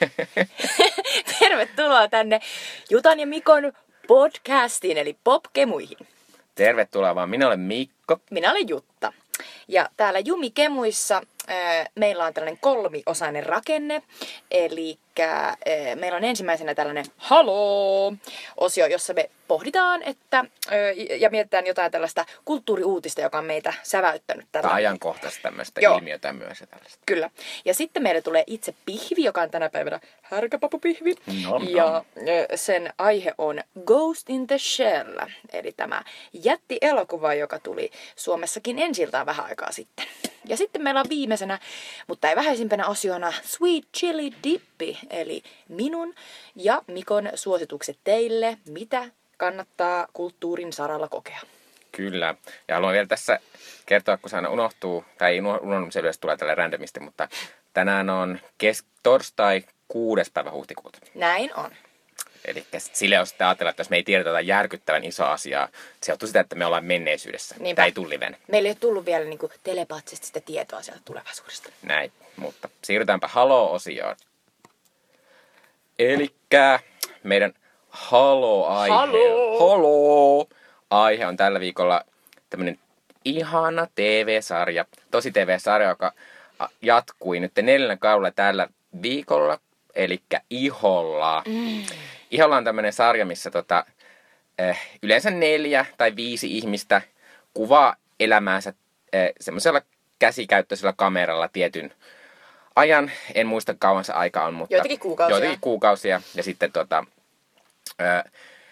Tervetuloa tänne Jutan ja Mikon podcastiin, eli Popkemuihin. Tervetuloa vaan. Minä olen Mikko. Minä olen Jutta. Ja täällä Jumikemuissa äh, meillä on tällainen kolmiosainen rakenne. Eli äh, meillä on ensimmäisenä tällainen Halo-osio, jossa me pohditaan että, ja mietitään jotain tällaista kulttuuriuutista, joka on meitä säväyttänyt. Tällä. Tai ajankohtaista tämmöistä Joo. ilmiötä myös. Tällaista. Kyllä. Ja sitten meille tulee itse pihvi, joka on tänä päivänä härkäpapupihvi. Nom, nom. Ja sen aihe on Ghost in the Shell, eli tämä jätti-elokuva, joka tuli Suomessakin ensiltaan vähän aikaa sitten. Ja sitten meillä on viimeisenä, mutta ei vähäisimpänä osiona Sweet Chili Dippi, eli minun ja Mikon suositukset teille, mitä kannattaa kulttuurin saralla kokea. Kyllä. Ja haluan vielä tässä kertoa, kun se aina unohtuu, tai ei unohdu, se yleensä tulee tälle randomisti, mutta tänään on kes- torstai 6. päivä huhtikuuta. Näin on. Eli sille on sitten ajatella, että jos me ei tiedetä jotain järkyttävän isoa asiaa, se johtuu sitä, että me ollaan menneisyydessä. Niinpä. Tämä ei tullut liven. Meillä ei ole tullut vielä niin telepaattisesti sitä tietoa sieltä tulevaisuudesta. Näin, mutta siirrytäänpä Halo-osioon. Eli meidän Halo-aihe. Halo! Halo! Aihe on tällä viikolla tämmönen ihana TV-sarja, tosi TV-sarja, joka jatkui nyt neljännen kaudella tällä viikolla, eli Iholla. Mm. Iholla on tämmöinen sarja, missä tota, eh, yleensä neljä tai viisi ihmistä kuvaa elämäänsä eh, semmoisella käsikäyttöisellä kameralla tietyn ajan. En muista kauan se aika on, mutta... Joitakin kuukausia. Joitakin kuukausia. Ja sitten tota,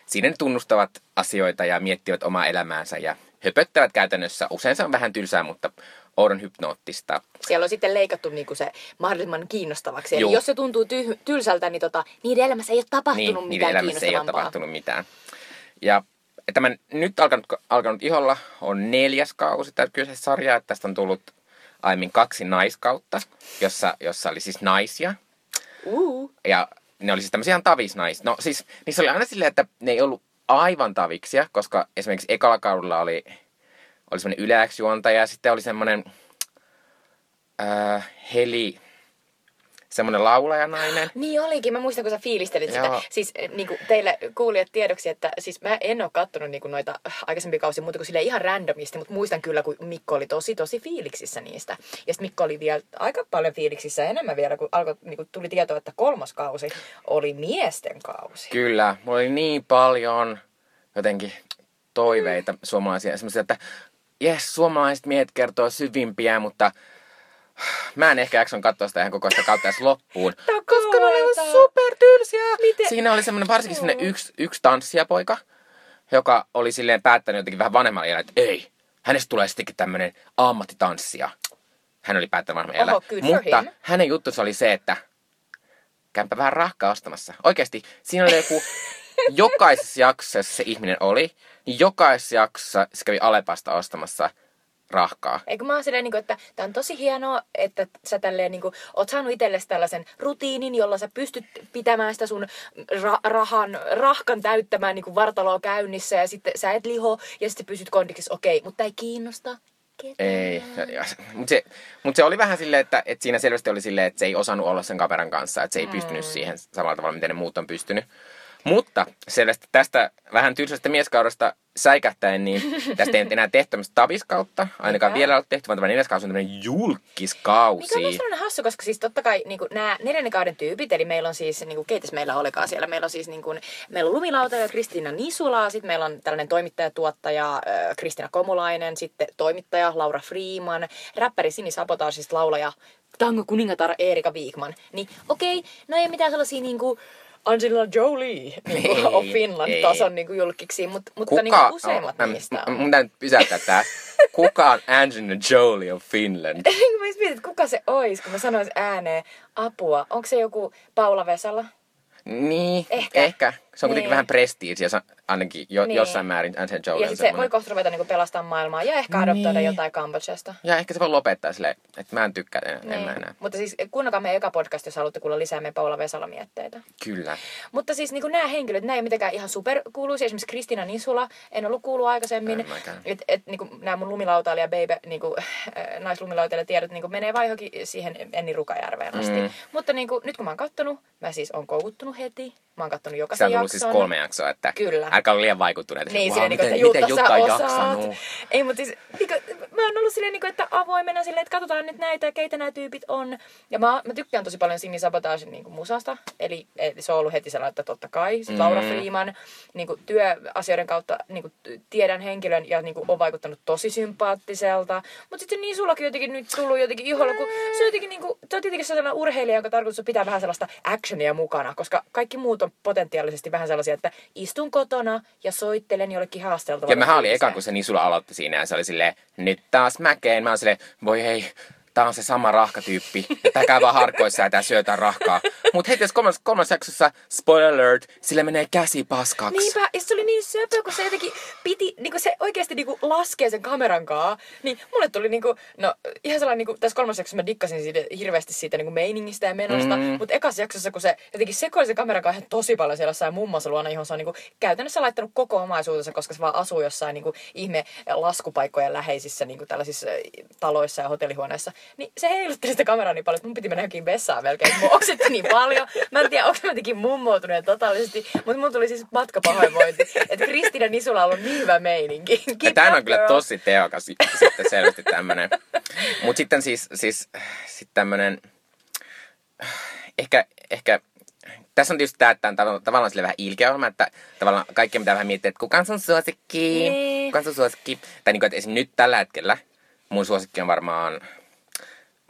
siinä ne tunnustavat asioita ja miettivät omaa elämäänsä ja höpöttävät käytännössä. Usein se on vähän tylsää, mutta oudon hypnoottista. Siellä on sitten leikattu niinku se mahdollisimman kiinnostavaksi. Eli Juu. jos se tuntuu tyh- tylsältä, niin tota, niiden elämässä ei ole tapahtunut niin, niiden mitään elämässä ei ole tapahtunut mitään. Ja tämän nyt alkanut, alkanut iholla on neljäs kausi tätä kyseistä sarjaa. että Tästä on tullut aiemmin kaksi naiskautta, jossa, jossa oli siis naisia. Uh. Ja ne oli siis tämmöisiä ihan tavisnais. No siis niissä oli aina silleen, että ne ei ollut aivan taviksia, koska esimerkiksi ekalla kaudella oli, oli semmoinen yleäksjuontaja ja sitten oli semmoinen äh, Heli, semmoinen laulajanainen. Niin olikin, mä muistan kun sä fiilistelit Joo. sitä. Siis niin kuin teille kuulijat tiedoksi, että siis mä en ole kattonut niin kuin noita aikaisempia kausia muuta kuin sille ihan randomisti, mutta muistan kyllä, kun Mikko oli tosi tosi fiiliksissä niistä. Ja sitten Mikko oli vielä aika paljon fiiliksissä enemmän vielä, kun alkoi, niin kuin tuli tietoa, että kolmas kausi oli miesten kausi. Kyllä, mulla oli niin paljon jotenkin toiveita suomalaisia. Semmoisia, että jes, suomalaiset miehet kertoo syvimpiä, mutta mä en ehkä jakson katsoa sitä ihan koko sitä kautta edes loppuun. Koska ne oli kauheeta. aivan supertylsiä. Miten- Siinä oli semmoinen, varsinkin semmoinen yksi, yksi tanssijapoika, joka oli silleen päättänyt jotenkin vähän vanhemmalla iällä, että ei, hänestä tulee sittenkin tämmöinen ammattitanssija. Hän oli päättänyt vanhemmalla iällä. Mutta hänen juttunsa oli se, että käypä vähän rahkaa ostamassa. Oikeasti, siinä oli joku, jokaisessa jaksossa se ihminen oli, niin jokaisessa jaksossa se kävi Alepasta ostamassa rahkaa. Eikö mä oon silleen, niin että tämä on tosi hienoa, että sä tälleen niin kuin, oot saanut itsellesi tällaisen rutiinin, jolla sä pystyt pitämään sitä sun ra- rahan, rahkan täyttämään niin kuin vartaloa käynnissä ja sitten sä et liho ja sitten pysyt kondiksessa, okei, mutta ei kiinnosta ketään. Ei, mutta se, mut se oli vähän silleen, että, että siinä selvästi oli silleen, että se ei osannut olla sen kaveran kanssa, että se ei pystynyt siihen samalla tavalla, miten ne muut on pystynyt. Mutta selvästi tästä vähän tylsästä mieskaudesta säikähtäen, niin tästä ei enää tehty tämmöistä taviskautta. Ainakaan Mikä? vielä ole tehty, vaan tämä neljäs kausi on tämmöinen julkiskausi. Mikä on sellainen hassu, koska siis totta kai niin nämä neljännen kauden tyypit, eli meillä on siis, niin kuin, keitäs meillä olikaan siellä, meillä on siis niin kuin, meillä on Lumilauta ja Kristiina Nisula, sitten meillä on tällainen toimittaja-tuottaja äh, Kristiina Komulainen, sitten toimittaja Laura Freeman, räppäri Sini Sabotaasista laulaja Tango kuningatar Erika Viikman. Niin okei, no ei mitään sellaisia niin kuin, Angela Jolie niin kuin, Ei, of Finland ei. tason niin kuin julkiksi, mutta, mutta Kuka, niin kuin useimmat no, niistä on. Mun täytyy pysäyttää tää. Kuka on Angelina Jolie of Finland? Mä just mietin, että kuka se olisi, kun mä sanoisin ääneen apua. Onko se joku Paula Vesala? Niin, Ehkä. ehkä. Se on kuitenkin Niin. vähän prestiisiä, ainakin jo, Niin. jossain määrin Angelina Jolie Ja sit se voi semmoinen. kohta ruveta niinku pelastamaan maailmaa ja ehkä adoptoida Niin. jotain Kambodžasta. Ja ehkä se voi lopettaa silleen, että mä en tykkää, en, en mä enää. Niin. Mutta siis kuunnelkaa meidän eka podcast, jos haluatte kuulla lisää meidän Paula Vesala mietteitä. Kyllä. Mutta siis niin nämä henkilöt, nämä ei mitenkään ihan superkuuluisia. Esimerkiksi Kristina Nisula, en ollut kuullut aikaisemmin. En mäkään. Et, et, niin nämä mun lumilautailija, baby, niin kuin, äh, naislumilautailija tiedot niin menee vaan johonkin siihen Enni Rukajärveen asti. Mm. Mutta niin kuin, nyt kun mä oon kattonut, mä siis oon koukuttunut heti. Mä oon kattonut Se jokaisen jakson. siis kolme jaksoa, että Kyllä. älkää ole liian vaikuttuneita. Niin, wow, silleen, niin miten, että miten Jutta, Jutta on jaksanut. Ei, mutta siis niin kuin, mä oon ollut silleen, niin kuin, että avoimena silleen, että katsotaan nyt näitä, keitä nämä tyypit on. Ja mä, mä tykkään tosi paljon Simi Sabotagen niin kuin musasta. Eli, eli, se on ollut heti sellainen, että totta kai. Sitten Laura Mm. Freeman niin kuin, työasioiden kautta niin kuin, tiedän henkilön ja niin kuin, on vaikuttanut tosi sympaattiselta. Mutta sitten niin sullakin jotenkin nyt tullut jotenkin iholla, kun se on jotenkin, niin kuin, se on tietenkin sellainen urheilija, jonka tarkoitus on pitää vähän sellaista actionia mukana, koska kaikki muut on potentiaalisesti vähän sellaisia, että istun kotona ja soittelen jollekin haasteltavalle. Ja mähän olin eka, kun se Nisula aloitti siinä ja se oli silleen, nyt taas mäkeen. Mä olin silleen, voi hei, tää on se sama rahkatyyppi. Tää käy vaan harkoissa ja tää syötää rahkaa. Mut heti tässä kolmas, kolmas jaksossa, spoiler alert, sille menee käsi paskaksi. Niinpä, ja se oli niin söpö, kun se jotenkin piti, niin se oikeasti niin laskee sen kameran kaa. Niin mulle tuli niin kuin, no ihan sellainen, niin tässä kolmassa jaksossa mä dikkasin siitä, hirveästi siitä niin meiningistä ja menosta. Mm. Mutta ekassa jaksossa, kun se jotenkin sekoili sen kameran kanssa ihan tosi paljon siellä jossain mummonsa luona, johon se on niin kuin, käytännössä laittanut koko omaisuutensa, koska se vaan asuu jossain niin kuin, ihme laskupaikkojen läheisissä niin kuin tällaisissa taloissa ja hotellihuoneissa. Niin se heilutteli sitä kameraa niin paljon, että mun piti mennä johonkin vessaan melkein. Mua oksetti niin paljon. Mä en tiedä, onko mä jotenkin mummoutunut totaalisesti, mutta mun tuli siis matkapahoinvointi. Että Kristiina Nisula on ollut niin hyvä meininki. Ja Keep tämä on kyllä tosi tehokas sitten selvästi tämmönen. Mut sitten siis, siis sit tämmönen, ehkä, ehkä tässä on tietysti tämä, että on tav- tavallaan sille vähän ilkeä ohjelma, että tavallaan kaikki pitää vähän miettiä, että kuka on sun suosikki, Niin. kuka on sun suosikki. Tai niin kuin, että esimerkiksi nyt tällä hetkellä mun suosikki on varmaan,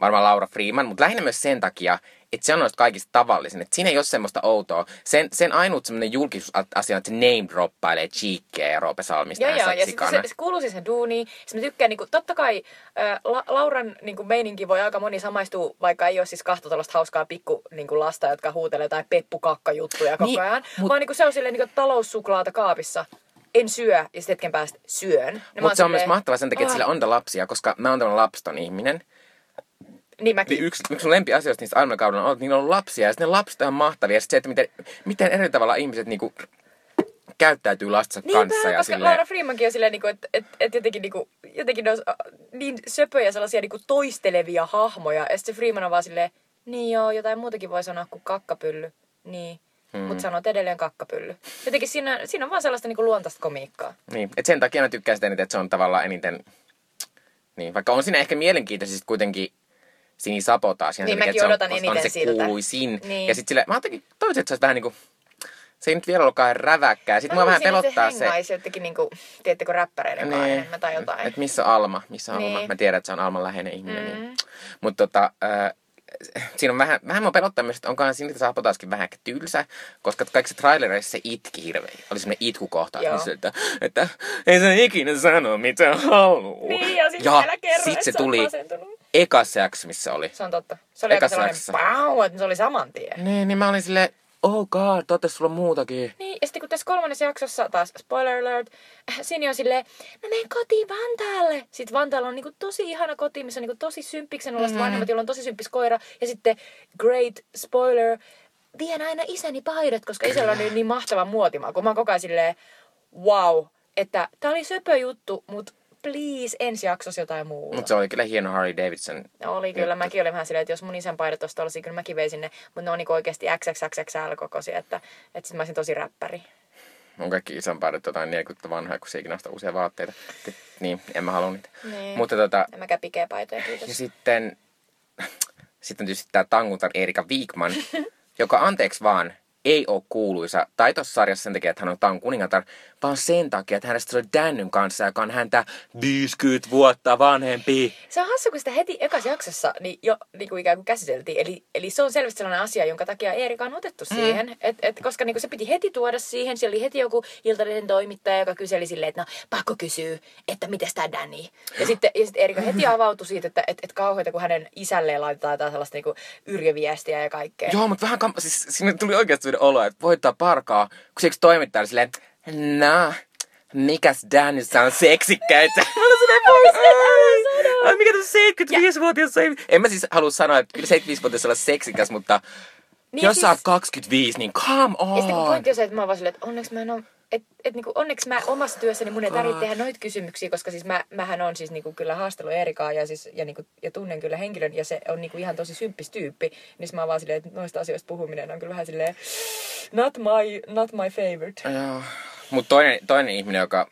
varmaan Laura Freeman, mutta lähinnä myös sen takia, että se on noista kaikista tavallisin. Että siinä ei ole semmoista outoa. Sen, sen ainut semmoinen julkisuusasia on, että se name droppailee cheekkiä ja Roope Salmista Joo, ja joo, ja sitten se, se kuuluu siis sen duuniin. Sitten mä tykkään, niinku, totta kai ä, La, Lauran niinku, meininki voi aika moni samaistua, vaikka ei ole siis kahta tällaista hauskaa pikku niinku, lasta, jotka huutelee tai peppukakka-juttuja koko Niin, ajan. mut- Vaan niinku, se on silleen niinku, taloussuklaata kaapissa. En syö, ja sitten hetken päästä syön. Mä Mutta se on myös silleen, mahtavaa sen takia, että sillä on lapsia, koska mä oon tämmöinen lapston ihminen. Niin mäkin. Niin yksi, yksi mun lempiasioista niistä aiemmalla on ollut, että niillä on ollut lapsia ja sitten ne lapset on mahtavia. Ja sitten se, että miten, miten eri tavalla ihmiset niinku käyttäytyy lastensa kanssa. Niinpä, Ja koska silleen, Laura Freemankin on silleen, niinku, että et, et jotenkin, niinku, jotenkin ne on äh, niin söpöjä sellaisia niinku, toistelevia hahmoja. Ja sitten se Freeman on vaan silleen, niin joo, jotain muutakin voi sanoa kuin kakkapylly. Niin, Hmm. mm. mutta sanot edelleen kakkapylly. Jotenkin siinä, siinä on vaan sellaista niinku, luontaista komiikkaa. Niin, et sen takia mä tykkään sitä eniten, että se on tavallaan eniten... Niin, vaikka on siinä ehkä mielenkiintoisesti kuitenkin Sini Sabotaas. Niin, mäkin odotan eniten se siltä. kuuluisin. Niin. Ja sitten sille, mä jotenkin toivoisin, että se olisi vähän niinku... Se ei nyt vielä ollut kauhean räväkkää. Sitten mua vähän pelottaa se. se. Hengaisi jotenkin niinku, tiedättekö, räppäreiden kanssa enemmän tai jotain. Että missä on Alma, missä on Alma. Niin. Mä tiedän, että se on Alman läheinen ihminen. Mm. Mm. Niin. Mutta tota, äh, siinä on vähän, vähän mua pelottaa myös, että onkohan Sinita Sapotaaskin vähän ehkä tylsä, koska kaikissa trailereissa se itki hirveän. Oli semmoinen itkukohta, Joo. missä, että, että ei se ikinä sano mitä haluaa. Niin, ja sitten sit se se on tuli. Ekassa jaksossa, missä oli. Se on totta. Se oli aika Ekassa sellainen jaksossa. pau, että se oli saman tien. Niin, niin mä olin silleen, oh god, toivottavasti sulla on muutakin. Niin, ja sitten kun tässä kolmannessa jaksossa taas, spoiler alert, Sini on silleen, no menen kotiin Vantaalle. Sitten Vantaalla on niinku tosi ihana koti, missä on niinku tosi symppiksen olasta mm. vanhemmat, jolla on tosi symppis koira. Ja sitten, great spoiler, vien aina isäni paidat, koska isällä on niin, niin mahtava muotimaa. Kun mä oon koko ajan silleen, wow, että tää oli söpö juttu, mutta please ensi jaksossa jotain muuta. Mutta se oli kyllä hieno Harley Davidson. Oli kyllä, juttu. mäkin olin vähän silleen, että jos mun isän paidat olisi tollasia, kyllä mäkin veisin ne, mutta ne on niinku oikeasti XXXXL kokoisia, että, että sit mä olisin tosi räppäri. Mun kaikki isän paidat jotain 40 vanhaa, kun se ikinä ostaa uusia vaatteita. Niin, en mä halua niitä. Niin. Mutta tota, En mäkään pikeä paitoja, ja kiitos. sitten, sitten on tietysti tämä Tanguntar Erika Wigman, joka anteeksi vaan ei ole kuuluisa taitossarjassa sen takia, että hän on Tangun kuningatar, vaan sen takia, että hänestä tulee Dannyn kanssa, joka on häntä 50 vuotta vanhempi. Se on hassu, kun sitä heti ekas jaksossa niin jo niin kuin ikään kuin käsiteltiin. Eli, eli se on selvästi sellainen asia, jonka takia Eerika on otettu mm. siihen. Et, et, koska niin kuin se piti heti tuoda siihen. Siellä oli heti joku Iltalehden toimittaja, joka kyseli silleen, että no pakko kysyä, että miten tämä Danny? Ja sitten, ja sitten Eerika heti avautui siitä, että et, et kauheita, kun hänen isälleen laitetaan jotain sellaista niin kuin yrjöviestiä ja kaikkea. Joo, mutta vähän kam- siis sinne tuli oikeasti olo, että voittaa parkaa, kun se toimittaja oli silleen, no, mikäs Danissa on seksikkäitä? Mä olin silleen, voi ai, mikä tässä 75-vuotias ei... En mä siis halua sanoa, että kyllä 75-vuotias olla seksikäs, mutta Niin jos siis- sä oot 25, niin come on! Ja sitten kun pointti on se, että mä oon vaan silleen, että onneksi mä en ole et, et niinku onneksi mä omassa työssäni mun ei tarvitse tehdä noita kysymyksiä, koska siis mä, mähän on siis niinku kyllä haastellut Erikaa ja, siis, ja, niinku, ja tunnen kyllä henkilön ja se on niinku ihan tosi symppis tyyppi. Niin mä oon vaan silleen, että noista asioista puhuminen on kyllä vähän silleen not my, not my favorite. Joo. Mutta toinen, toinen ihminen, joka...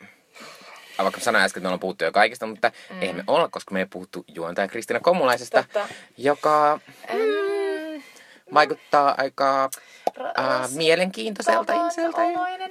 Vaikka sanoin äsken, että me ollaan puhuttu jo kaikista, mutta mm. eihän me olla, koska me ei puhuttu juontajan Kristiina Komulaisesta, Totta. joka Mm, vaikuttaa aika äh, mielenkiintoiselta ihmiseltä.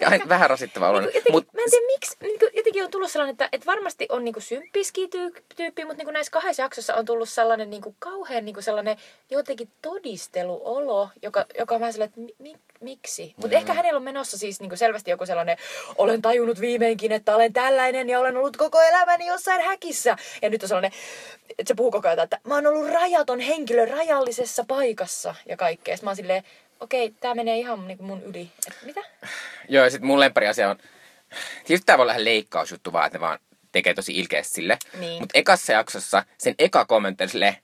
Ja vähän rasittava. Niinku jotenkin, Mut, mä en tiedä miksi, niinku, jotenkin on tullut sellainen, että, että varmasti on niinku symppiski tyyppi, mutta niinku näissä kahdessa jaksossa on tullut sellainen niinku kauhean niinku sellainen jotenkin todisteluolo, joka, joka on vähän sellainen, että mi, mi, miksi. Mutta ehkä hänellä on menossa siis niinku selvästi joku sellainen, olen tajunnut viimeinkin, että olen tällainen ja olen ollut koko elämäni jossain häkissä. Ja nyt on sellainen, että se puhuu koko ajan, että mä oon ollut rajaton henkilö rajallisessa paikassa ja kaikkea. Sitten mä oon silleen, okei, tää menee ihan niinku mun yli. Et mitä? Joo, ja sitten mun lemppariasia on... Tietysti tää voi olla vähän leikkausjuttu vaan, että ne vaan tekee tosi ilkeästi sille. Niin. Mutta ekassa jaksossa sen eka kommentti oli silleen,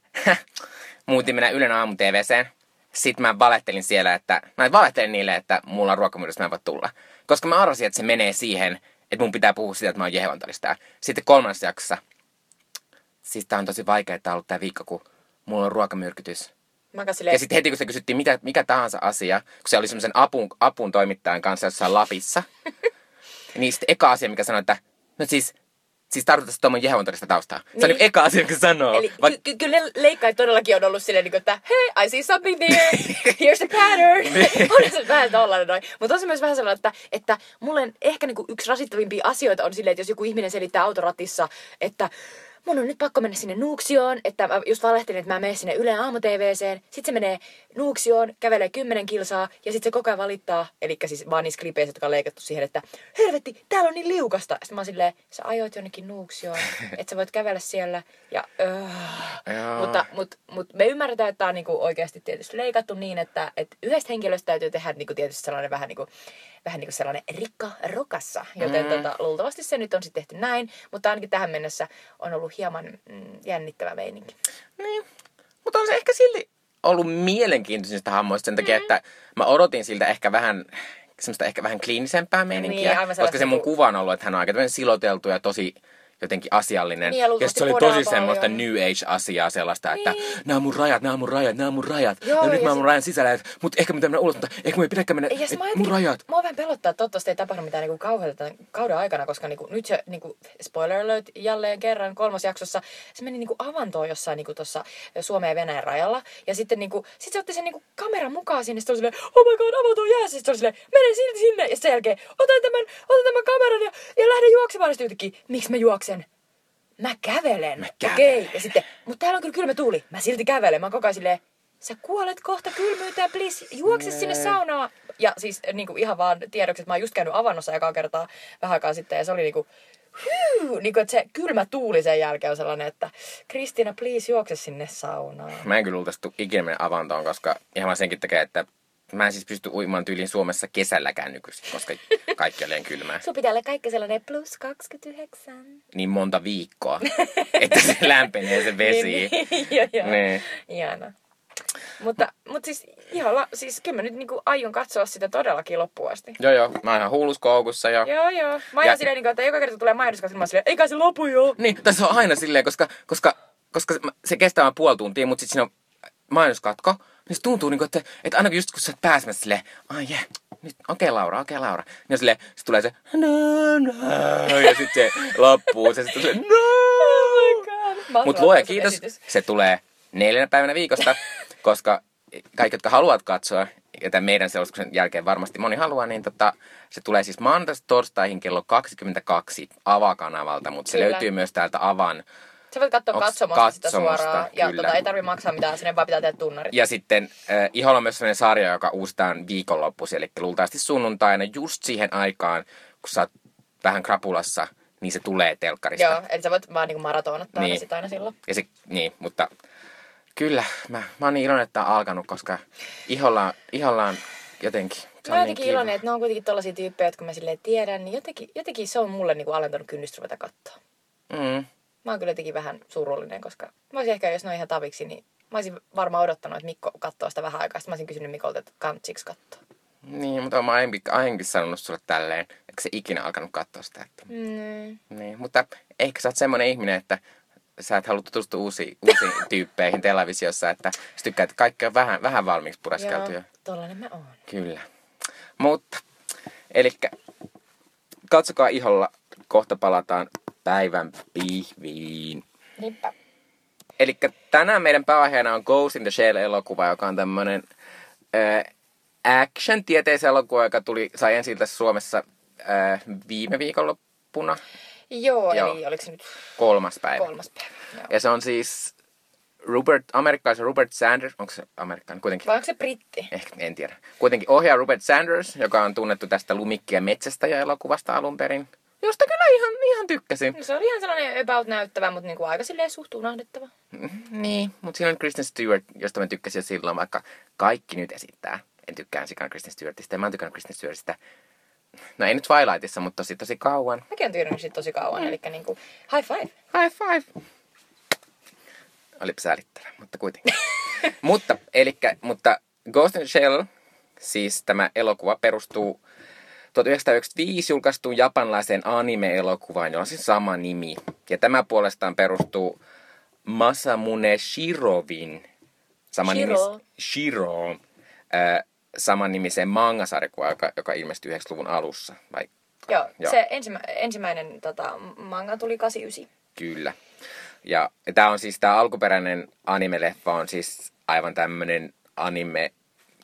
muutin mennä Ylen aamu TVCen. Sitten mä valettelin siellä, että... Mä valettelin niille, että mulla on ruokamyydys, mä en voi tulla. Koska mä arvasin, että se menee siihen, että mun pitää puhua siitä, että mä oon Jehovan todistaa. Sitten kolmannessa jaksossa. Siis tää on tosi vaikea, että tää on ollut tää viikko, kun mulla on ruokamyrkytys. Silleen, Ja sitten heti kun se kysyttiin mitä, mikä tahansa asia, kun se oli semmoisen apun, apun toimittajan kanssa jossain Lapissa, niin sitten eka asia, mikä sanoi, että no siis, siis tarkoitatko tuommoinen Jehovan todista taustaa? Se on Niin. niin eka asia, mikä sanoo. Eli Vaik- ky- ky- kyllä ne leikkaajat todellakin on ollut silleen, niin että hei, I see something there, here's the pattern. Niin. on se vähän tollainen noin. Mutta on se myös vähän sellainen, että, että mulle ehkä niin kuin yksi rasittavimpia asioita on silleen, että jos joku ihminen selittää autoratissa, että mun on nyt pakko mennä sinne Nuuksioon, että mä just valehtelin, että mä menen sinne Yle aamu TVCen. Sitten se menee Nuuksioon, kävelee 10 kilsaa ja sitten se koko ajan valittaa, eli siis vaan niissä klipeissä, jotka on leikattu siihen, että helvetti, täällä on niin liukasta. Sitten mä oon silleen, sä ajoit jonnekin Nuuksioon, että sä voit kävellä siellä ja öö. Mutta, mutta, mutta me ymmärretään, että tämä on niinku oikeasti tietysti leikattu niin, että, että yhdestä henkilöstä täytyy tehdä niinku tietysti sellainen vähän, niinku, vähän niinku sellainen rikka rokassa. Joten mm. tota, luultavasti se nyt on sitten tehty näin, mutta ainakin tähän mennessä on ollut hieman mm, jännittävä meininki. Niin. Mutta on se ehkä silti ollut mielenkiintoisista hammoista sen takia, mm. että mä odotin siltä ehkä vähän semmoista ehkä vähän kliinisempää meininkiä. Niin, koska se mun niinku- kuva on ollut, että hän on aika siloteltu ja tosi jotenkin asiallinen. Niin, ja ja se oli tosi semmoista paljon. New Age-asiaa sellaista, että Niin. nämä on mun rajat, nämä on mun rajat, nämä on mun rajat. Joo, ja nyt ja mä oon sit- mun rajan sisällä, et, mutta ehkä mä mennä ulos, mutta ehkä mun ei pidäkään mennä, Ja et, mä mun rajat. Mua vähän pelottaa, että toivottavasti ei tapahdu mitään niinku kauheata tämän kauden aikana, koska niinku, nyt se, niinku, spoiler alert, jälleen kerran kolmosjaksossa, se meni niinku avantoon jossain niinku tuossa Suomen ja Venäjän rajalla. Ja sitten niinku, sit se otti sen niinku kameran mukaan sinne, sitten oli silleen, oh my god, avanto on jäässä. Sitten oli silleen, mene silti sinne. Ja sen jälkeen, otan tämän, otan tämän kameran ja, ja lähden juoksemaan. Ja sitten yhtäkkiä, miksi mä juoksen? Mä kävelen. Mä Okei. kävelen. Ja sitten, mutta täällä on kyllä kylmä tuuli. Mä silti kävelen. Mä oon koko ajan silleen, sä kuolet kohta kylmyyteen, please. Juokse sinne Nee. saunaan. Ja siis niin kuin ihan vaan tiedoksi, että mä oon just käynyt avannossa ekaa kertaa vähän aikaa sitten. Ja se oli niin kuin, hyy, niin kuin, että se kylmä tuuli sen jälkeen on sellainen, että Kristiina, please juokse sinne saunaan. Mä en kyllä luultavasti tuu ikinä mennä avantoon, koska ihan vaan senkin takia, että mä en siis pysty uimaan tyyliin Suomessa kesälläkään nykyisin, koska kaikki on kylmää. Sun pitää olla kaikki sellainen plus 29. Niin monta viikkoa, että se lämpenee se vesi. Niin, niin, joo, joo. Niin. Ihana. Mutta, mutta siis, ihan, la- siis kyllä mä nyt niinku aion katsoa sitä todellakin loppuun asti. Joo, joo. Mä oon ihan hulluskoukussa ja... Joo, joo. Mä oon Ja- silleen, niinku, että joka kerta tulee mainoskatso, mä oon silleen, eikä se lopu jo. Niin, tässä on aina silleen, koska, koska, koska se- se kestää vain puoli tuntia, mutta sitten siinä on mainoskatko. Niin se tuntuu, niin kuin, että, että aina just kun sä oot pääsemässä silleen, ai jee, nyt, okei okay, Laura, okei okay, Laura. Niin on silleen, sit tulee se, no, no, ja sitten se loppuu, se sitten tulee, no. Oh my god. Mahtava Mutta luoja kiitos, esitys. se tulee neljänä päivänä viikosta, koska kaikki, jotka haluavat katsoa ja tämän meidän selostuksen jälkeen varmasti moni haluaa, niin tota, se tulee siis maanantaista torstaihin kello 22 Avakanavalta, mutta se Kyllä. löytyy myös täältä Avan. Sä voit katsoa Onks katsomosta sitä suoraan. Ja Kyllä. tota, ei tarvi maksaa mitään, sinne vaan pitää tehdä tunnarit. Ja sitten äh, Iholla on myös sellainen sarja, joka uusitaan viikonloppuisin, eli luultavasti sunnuntaina just siihen aikaan, kun sä oot vähän krapulassa, niin se tulee telkkarista. Joo, eli sä voit vaan niinku maratonattaa niin. Niin. ne sit aina silloin. Ja se, niin, mutta kyllä, mä, mä oon niin iloinen, että on alkanut, koska Iholla, Iholla on jotenkin... Se Mä on oon niin jotenkin kiva. iloinen, että ne on kuitenkin tollasia tyyppejä, jotka mä silleen tiedän, niin jotenkin, jotenkin se on mulle niinku alentanut kynnystä ruveta katsoa. Mm. Mä oon kyllä jotenkin vähän surullinen, koska mä olisin ehkä, jos ne on ihan taviksi, niin mä olisin varmaan odottanut, että Mikko katsoo sitä vähän aikaa. Sitten mä olisin kysynyt Mikolta, että kantsiks katsoa. Niin, mutta mä oon aiemmin, aiemmin sanonut sulle tälleen, että se ikinä alkanut katsoa sitä. Että, Mm. niin, mutta ehkä sä oot semmonen ihminen, että sä et halua tutustua uusiin, uusiin tyyppeihin televisiossa, että sä tykkäät, että kaikki on vähän, vähän valmiiksi pureskeltu. Joo, jo. tollanen mä oon. Kyllä. Mutta, eli katsokaa iholla, kohta palataan päivän pihviin. Niinpä. Eli tänään meidän pääaiheena on Ghost in the Shell-elokuva, joka on tämmönen äh, action-tieteiselokuva, joka tuli, sai tässä Suomessa äh, viime viikonloppuna, Joo, Joo. eli oliko se nyt kolmas päivä. kolmas päivä? Joo. Ja se on siis Rupert, amerikkalaisen Rupert Sanders, onko se amerikkalainen kuitenkin? Vai onko se britti? Ehkä, en tiedä. Kuitenkin ohjaa Rupert Sanders, joka on tunnettu tästä Lumikki ja metsästäjä-elokuvasta alun perin. Josta kyllä ihan, ihan tykkäsin. No Se oli ihan sellainen about näyttävä, mutta niinku aika silleen suht unohdettava. Niin, mutta siinä on Kristen Stewart, josta mä tykkäsin jo silloin, vaikka kaikki nyt esittää. En tykkää ensikaan Kristen Stewartista, ja mä oon tykännyt Kristen Stewartista. No ei nyt Twilightissa, mutta tosi tosi kauan. Mäkin on tyydynyt siitä tosi kauan, mm. eli niinku high five. High five! Olipa säälittävä, mutta kuitenkin. mutta, elikkä, mutta Ghost in the Shell, siis tämä elokuva perustuu 1995 julkaistuun japanlaiseen anime-elokuvaan, jolla on siis sama nimi. Ja tämä puolestaan perustuu Masamune Shirovin sama Shiro. Nimis, Shiro, äh, saman nimiseen mangasarjakuvaan, joka, joka ilmestyi 90-luvun alussa. Vai, Joo, Joo. Se ensimmä, ensimmäinen tota, manga tuli 89. Kyllä. Ja tämä on siis, tämä alkuperäinen anime-leffa on siis aivan tämmöinen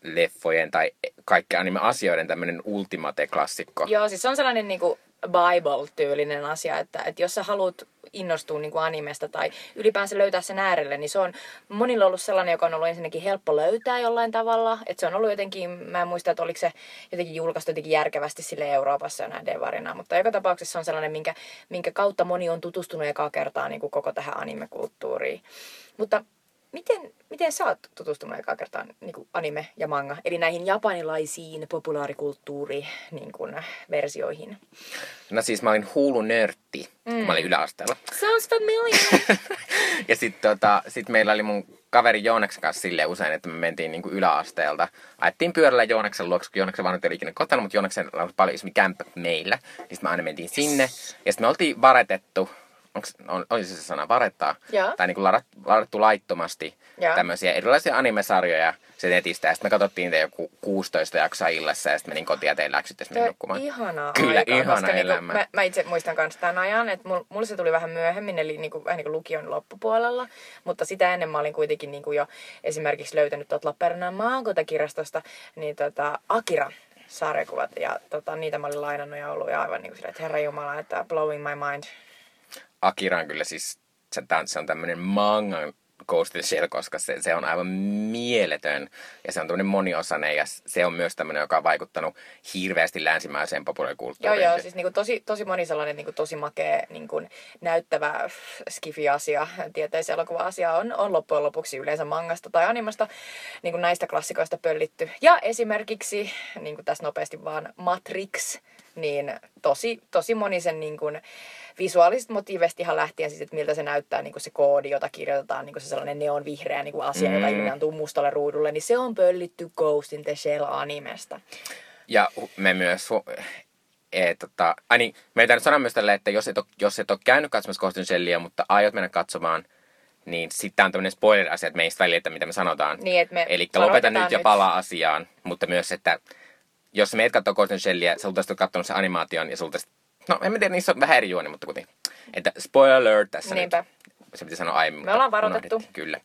anime-leffojen tai kaikki anime-asioiden tämmöinen ultimate-klassikko. Joo, siis se on sellainen niinku Bible-tyylinen asia, että, että jos sä haluat innostua niinku animesta tai ylipäänsä löytää sen äärelle, niin se on monilla ollut sellainen, joka on ollut ensinnäkin helppo löytää jollain tavalla. Että se on ollut jotenkin, mä en muista, että oliko se jotenkin julkaistu jotenkin järkevästi sille Euroopassa näin devarina, mutta joka tapauksessa se on sellainen, minkä, minkä kautta moni on tutustunut ekaa kertaa niin kuin koko tähän animekulttuuriin. Mutta miten, miten sä oot tutustunut ekaa kertaa niin kuin anime ja manga, eli näihin japanilaisiin populaarikulttuuri niin kuin, versioihin? No siis mä olin huulunörtti, mm. kun mä olin yläasteella. Sounds familiar! ja sitten tota, sit meillä oli mun kaveri Joonaksen kanssa silleen usein, että me mentiin niinku yläasteelta. Ajettiin pyörällä Joonaksen luokse, kun Joonaksen vanhemmat oli ikinä kotona, mutta Joonaksen oli paljon isompi kämppä meillä. Niin sitten me aina mentiin sinne. Ja sitten me oltiin varetettu, onks, on, oli se se sana, varettaa? Joo. Tai niinku ladat, ladattu laittomasti Joo. tämmöisiä erilaisia animesarjoja se netistä. Ja sitten me katsottiin niitä joku 16 jaksoa illassa ja sitten menin kotiin ja tein läksyt ja sitten nukkumaan. ihanaa Kyllä, aikaa, ihana koska elämä. Niinku, mä, mä, itse muistan myös tämän ajan, että mul, mulla se tuli vähän myöhemmin, eli niinku, vähän niin kuin lukion loppupuolella. Mutta sitä ennen mä olin kuitenkin niinku jo esimerkiksi löytänyt tuolta Lappeenrannan maakuntakirjastosta niin tota, Akira sarjakuvat ja tota, niitä mä olin lainannut ja ollut ja aivan niin kuin sillä, että herra jumala, että blowing my mind. Akira on kyllä siis, se, se on tämmöinen mangan Ghost in Shell, koska se, se on aivan mieletön ja se on tämmöinen moniosainen ja se on myös tämmöinen, joka on vaikuttanut hirveästi länsimäiseen Joo, populaarikulttuuriin. joo, siis niinku tosi, tosi moni sellainen niinku tosi makea niinku näyttävä skifi-asia, tieteiselokuva-asia on, on loppujen lopuksi yleensä mangasta tai animasta niinku näistä klassikoista pöllitty. Ja esimerkiksi, niinku tässä nopeasti vaan Matrix, niin tosi, tosi moni sen niinku visuaalisista motiiveista ihan lähtien siis, että miltä se näyttää niinku se koodi, jota kirjoitetaan, niinku se sellainen neonvihreä niinku asia, mm. joka Mm. ilmeantuu mustalle ruudulle, niin se on pöllitty Ghost in the Shell animesta. Ja me myös... Hu- e, tota, ai niin, meidän sanoa myös tälle, että jos et, ole, jos et ole käynyt katsomassa Ghost in Shellia, mutta aiot mennä katsomaan, niin sitten on tämmöinen spoiler-asia, että meistä välillä, että mitä me sanotaan. Niin, että me Eli lopeta nyt ja palaa asiaan, mutta myös, että jos sä meet katsoa Ghost in Shellia, sä oot katsonut sen animaation ja sulta No, en mä tiedä, niissä on vähän eri juoni, mutta kuitenkin. Että spoiler alert tässä Niinpä. nyt. Se piti sanoa aiemmin. Me mutta ollaan varoitettu. Kyllä.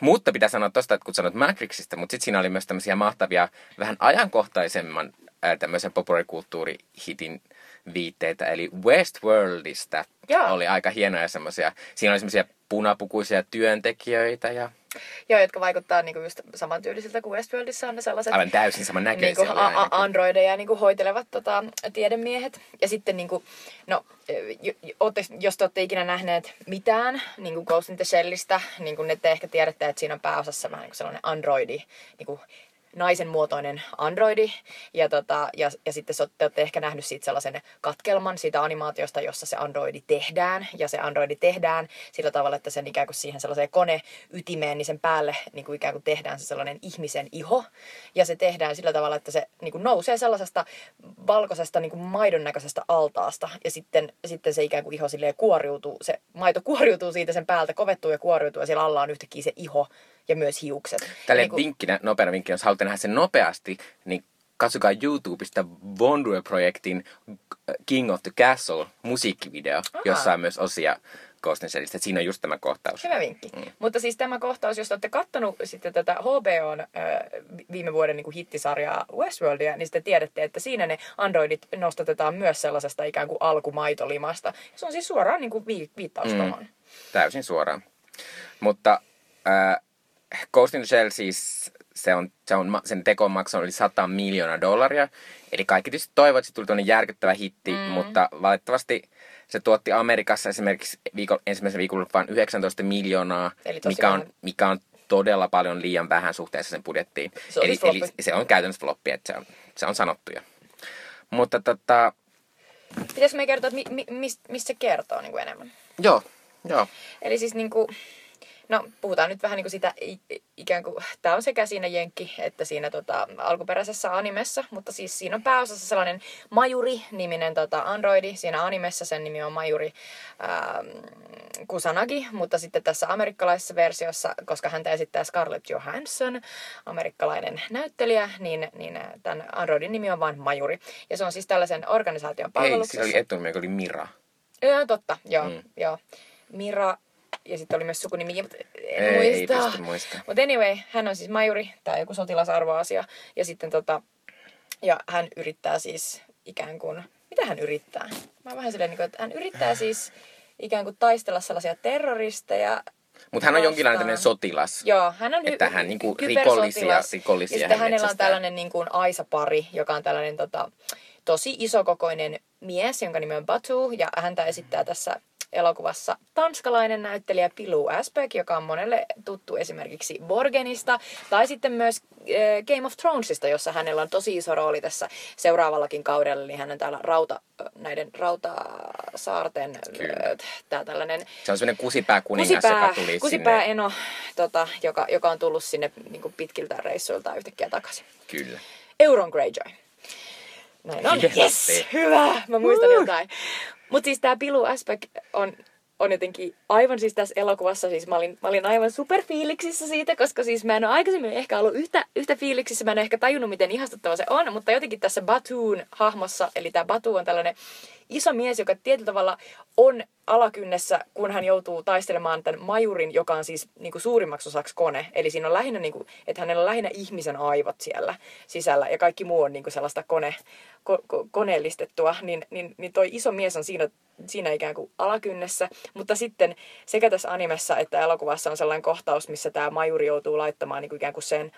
mutta pitää sanoa tosta, että kun sanoit Matrixista, mutta sitten siinä oli myös tämmöisiä mahtavia, vähän ajankohtaisemman ää, tämmöisen populaarikulttuurihitin viitteitä, eli Westworldista Joo. oli aika hienoja semmoisia, siinä oli semmoisia punapukuisia työntekijöitä ja Joo, jotka vaikuttaa niinku just samantyylisiltä kuin Westworldissa on ne sellaiset aivan täysin saman näköisiä. niinku a- a- androideja niinku hoitelevat tota, tiedemiehet. Ja sitten niinku, no, ootte, jos te olette ikinä nähneet mitään niinku Ghost in the Shellistä, niin kuin te ehkä tiedätte, että siinä on pääosassa vähän niin kuin sellainen androidi, niinku naisen muotoinen androidi. Ja, tota, ja, ja sitten te olette ehkä nähnyt siitä sellaisen katkelman siitä animaatiosta, jossa se androidi tehdään. Ja se androidi tehdään sillä tavalla, että sen ikään kuin siihen sellaiseen koneytimeen, niin sen päälle niin kuin ikään kuin tehdään se sellainen ihmisen iho. Ja se tehdään sillä tavalla, että se niin kuin nousee sellaisesta valkoisesta niin kuin maidon näköisestä altaasta. Ja sitten, sitten se ikään kuin iho silleen kuoriutuu, se maito kuoriutuu siitä sen päältä, kovettuu ja kuoriutuu. Ja siellä alla on yhtäkkiä se iho ja myös hiukset. Tälle Ja niin vinkkinä, nopeana vinkkinä, jos haluatte nähdä sen nopeasti, niin katsokaa YouTubesta Wondre-projektin King of the Castle musiikkivideo, Aha. jossa on myös osia Shellistä. Siinä on just tämä kohtaus. Hyvä vinkki. Mm. Mutta siis tämä kohtaus, jos olette kattonut sitten tätä HBOn äh, viime vuoden niin kuin hittisarjaa Westworldia, niin sitten tiedätte, että siinä ne androidit nostatetaan myös sellaisesta ikään kuin alkumaitolimasta. Se on siis suoraan niin kuin vi- viittaus Mm. tuohon. Täysin suoraan. Mutta äh, Ghost in the Shell siis, se on, se on, sen teko on maksanut yli 100 miljoonaa dollaria. Eli kaikki tietysti toivovat, että se tuli tuonne järkyttävä hitti, mm. mutta valitettavasti se tuotti Amerikassa esimerkiksi viikon, ensimmäisen viikolla vain 19 miljoonaa, mikä on, mikä on todella paljon liian vähän suhteessa sen budjettiin. Se eli, floppi. eli se on käytännössä floppi, että se on, se on sanottu jo. Mutta tota, Pitäisikö me kertoa, että mi- mi- mistä mist se kertoo niin kuin enemmän? joo, joo. Eli siis niin kuin, no puhutaan nyt vähän niin kuin sitä ikään kuin, tämä on sekä siinä Jenkki että siinä tota, alkuperäisessä animessa, mutta siis siinä on pääosassa sellainen Majuri-niminen tota, androidi. Siinä animessa sen nimi on Majuri ähm, Kusanagi, mutta sitten tässä amerikkalaisessa versiossa, koska häntä esittää Scarlett Johansson, amerikkalainen näyttelijä, niin, niin tämän androidin nimi on vain Majuri. Ja se on siis tällaisen organisaation Ei, palveluksessa. siinä oli etunimi, joka oli Mira. Joo, totta, joo, mm. joo. Mira, ja sitten oli myös sukunimi, mutta en Ei, ei muista. pysty muistamaan. Mutta anyway, hän on siis majuri, tai joku sotilasarvoasia. Ja sitten tota, ja hän yrittää siis ikään kuin, mitä hän yrittää? Mä vähän silleen, niin kuin, että hän yrittää siis ikään kuin taistella sellaisia terroristeja. Mutta hän on jonkinlainen tämmöinen sotilas. Joo, hän on Että hy- hän niinku rikollisia- rikollisia Ja hän sitten hänellä on tällainen niin kuin Aisa-pari, joka on tällainen tota, tosi isokokoinen mies, jonka nimi on Batu. Ja häntä esittää tässä elokuvassa tanskalainen näyttelijä Pilu Asbeck, joka on monelle tuttu esimerkiksi Borgenista. Tai sitten myös äh, Game of Thronesista, jossa hänellä on tosi iso rooli tässä seuraavallakin kaudella. Eli hän on täällä rauta, näiden rautasaarten, äh, tää tällainen Se on semmoinen kusipää kuningas, kusipää, joka tuli kusipää sinne. Eno, tota, joka, joka on tullut sinne niin pitkiltä reissuilta yhtäkkiä takaisin. Kyllä. Euron Greyjoy. Näin on. Yes. Yes, hyvä. Mä muistan jotain. Mutta siis tää Pilu Aspect on, on jotenkin aivan siis tässä elokuvassa, siis mä olin, mä olin aivan superfiiliksissä siitä, koska siis mä en ole aikaisemmin ehkä ollut yhtä, yhtä fiiliksissä, mä en ehkä tajunnut, miten ihastuttava se on, mutta jotenkin tässä Batuun hahmossa, eli tämä Batu on tällainen iso mies, joka tietyllä tavalla on alakynnessä, kun hän joutuu taistelemaan tämän majurin, joka on siis niin kuin suurimmaksi osaksi kone. Eli siinä on lähinnä, niin kuin, että hänellä on lähinnä ihmisen aivot siellä sisällä ja kaikki muu on niin kuin sellaista kone, ko, ko, koneellistettua. Niin, niin, niin toi iso mies on siinä, siinä ikään kuin alakynnessä. Mutta sitten sekä tässä animessa että elokuvassa on sellainen kohtaus, missä tämä majuri joutuu laittamaan niin kuin ikään kuin sen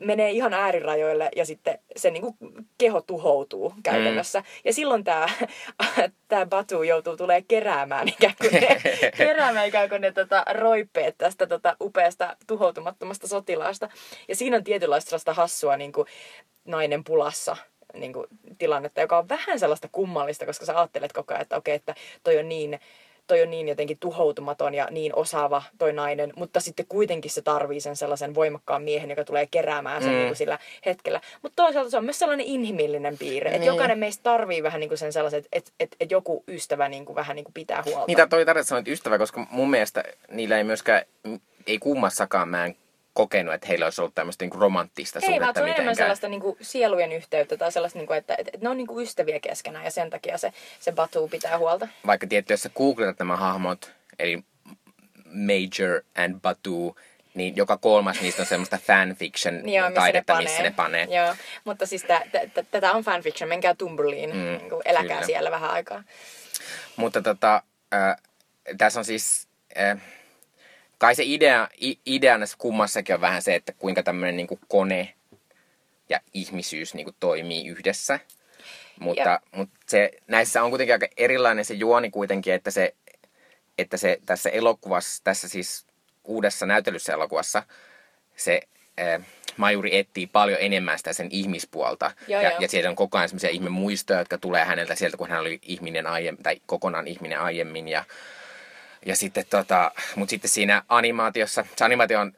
menee ihan äärirajoille ja sitten se niinku keho tuhoutuu käytännössä. Mm. Ja silloin tämä tää Batu joutuu tulee keräämään ikään kuin ne, keräämään ikään kuin ne tota, roippeet tästä tota, upeasta tuhoutumattomasta sotilaasta. Ja siinä on tietynlaista sellaista hassua niin kuin nainen pulassa niin kuin, tilannetta, joka on vähän sellaista kummallista, koska sä ajattelet koko ajan, että okei, että toi on niin toi on niin jotenkin tuhoutumaton ja niin osaava toi nainen, mutta sitten kuitenkin se tarvii sen sellaisen voimakkaan miehen, joka tulee keräämään sen Mm. niin kuin sillä hetkellä. Mutta toisaalta se on myös sellainen inhimillinen piirre, että Niin. jokainen meistä tarvii vähän niin kuin sen sellaisen, että et, et, et joku ystävä niin kuin vähän niin kuin pitää huolta. Niitä toi tarvitse sanoa, että ystävä, koska mun mielestä niillä ei myöskään, ei kummassakaan mä en kokenut, että heillä olisi ollut tämmöistä niinku romanttista Ei, vaan suhdetta se on enemmän sellaista niinku sielujen yhteyttä tai sellaista, niinku, että, että, että ne on niinku ystäviä keskenään ja sen takia se, se Batu pitää huolta. Vaikka tietty, jos sä googletat nämä hahmot, eli Major and Batu, niin joka kolmas niistä on semmoista fanfiction Joo, missä taidetta, ne missä ne panee. Joo, mutta siis tä, tä, tä, tätä on fanfiction, menkää Tumblriin, mm, niin eläkää kyllä. siellä vähän aikaa. Mutta tota, äh, tässä on siis, äh, kai se idea, idea näissä kummassakin on vähän se, että kuinka tämmöinen niin kone ja ihmisyys niin kuin toimii yhdessä. Mutta, Ja- mutta se, näissä on kuitenkin aika erilainen se juoni kuitenkin, että se, että se tässä elokuvassa, tässä siis uudessa näytellyssä elokuvassa, se äh, Majuri etsii paljon enemmän sitä sen ihmispuolta. Joo, ja, joo. ja siellä on koko ajan semmoisia ihmemuistoja, jotka tulee häneltä sieltä, kun hän oli ihminen aiemmin, tai kokonaan ihminen aiemmin. Ja, ja sitten tota, mutta sitten siinä animaatiossa, se animaatio on,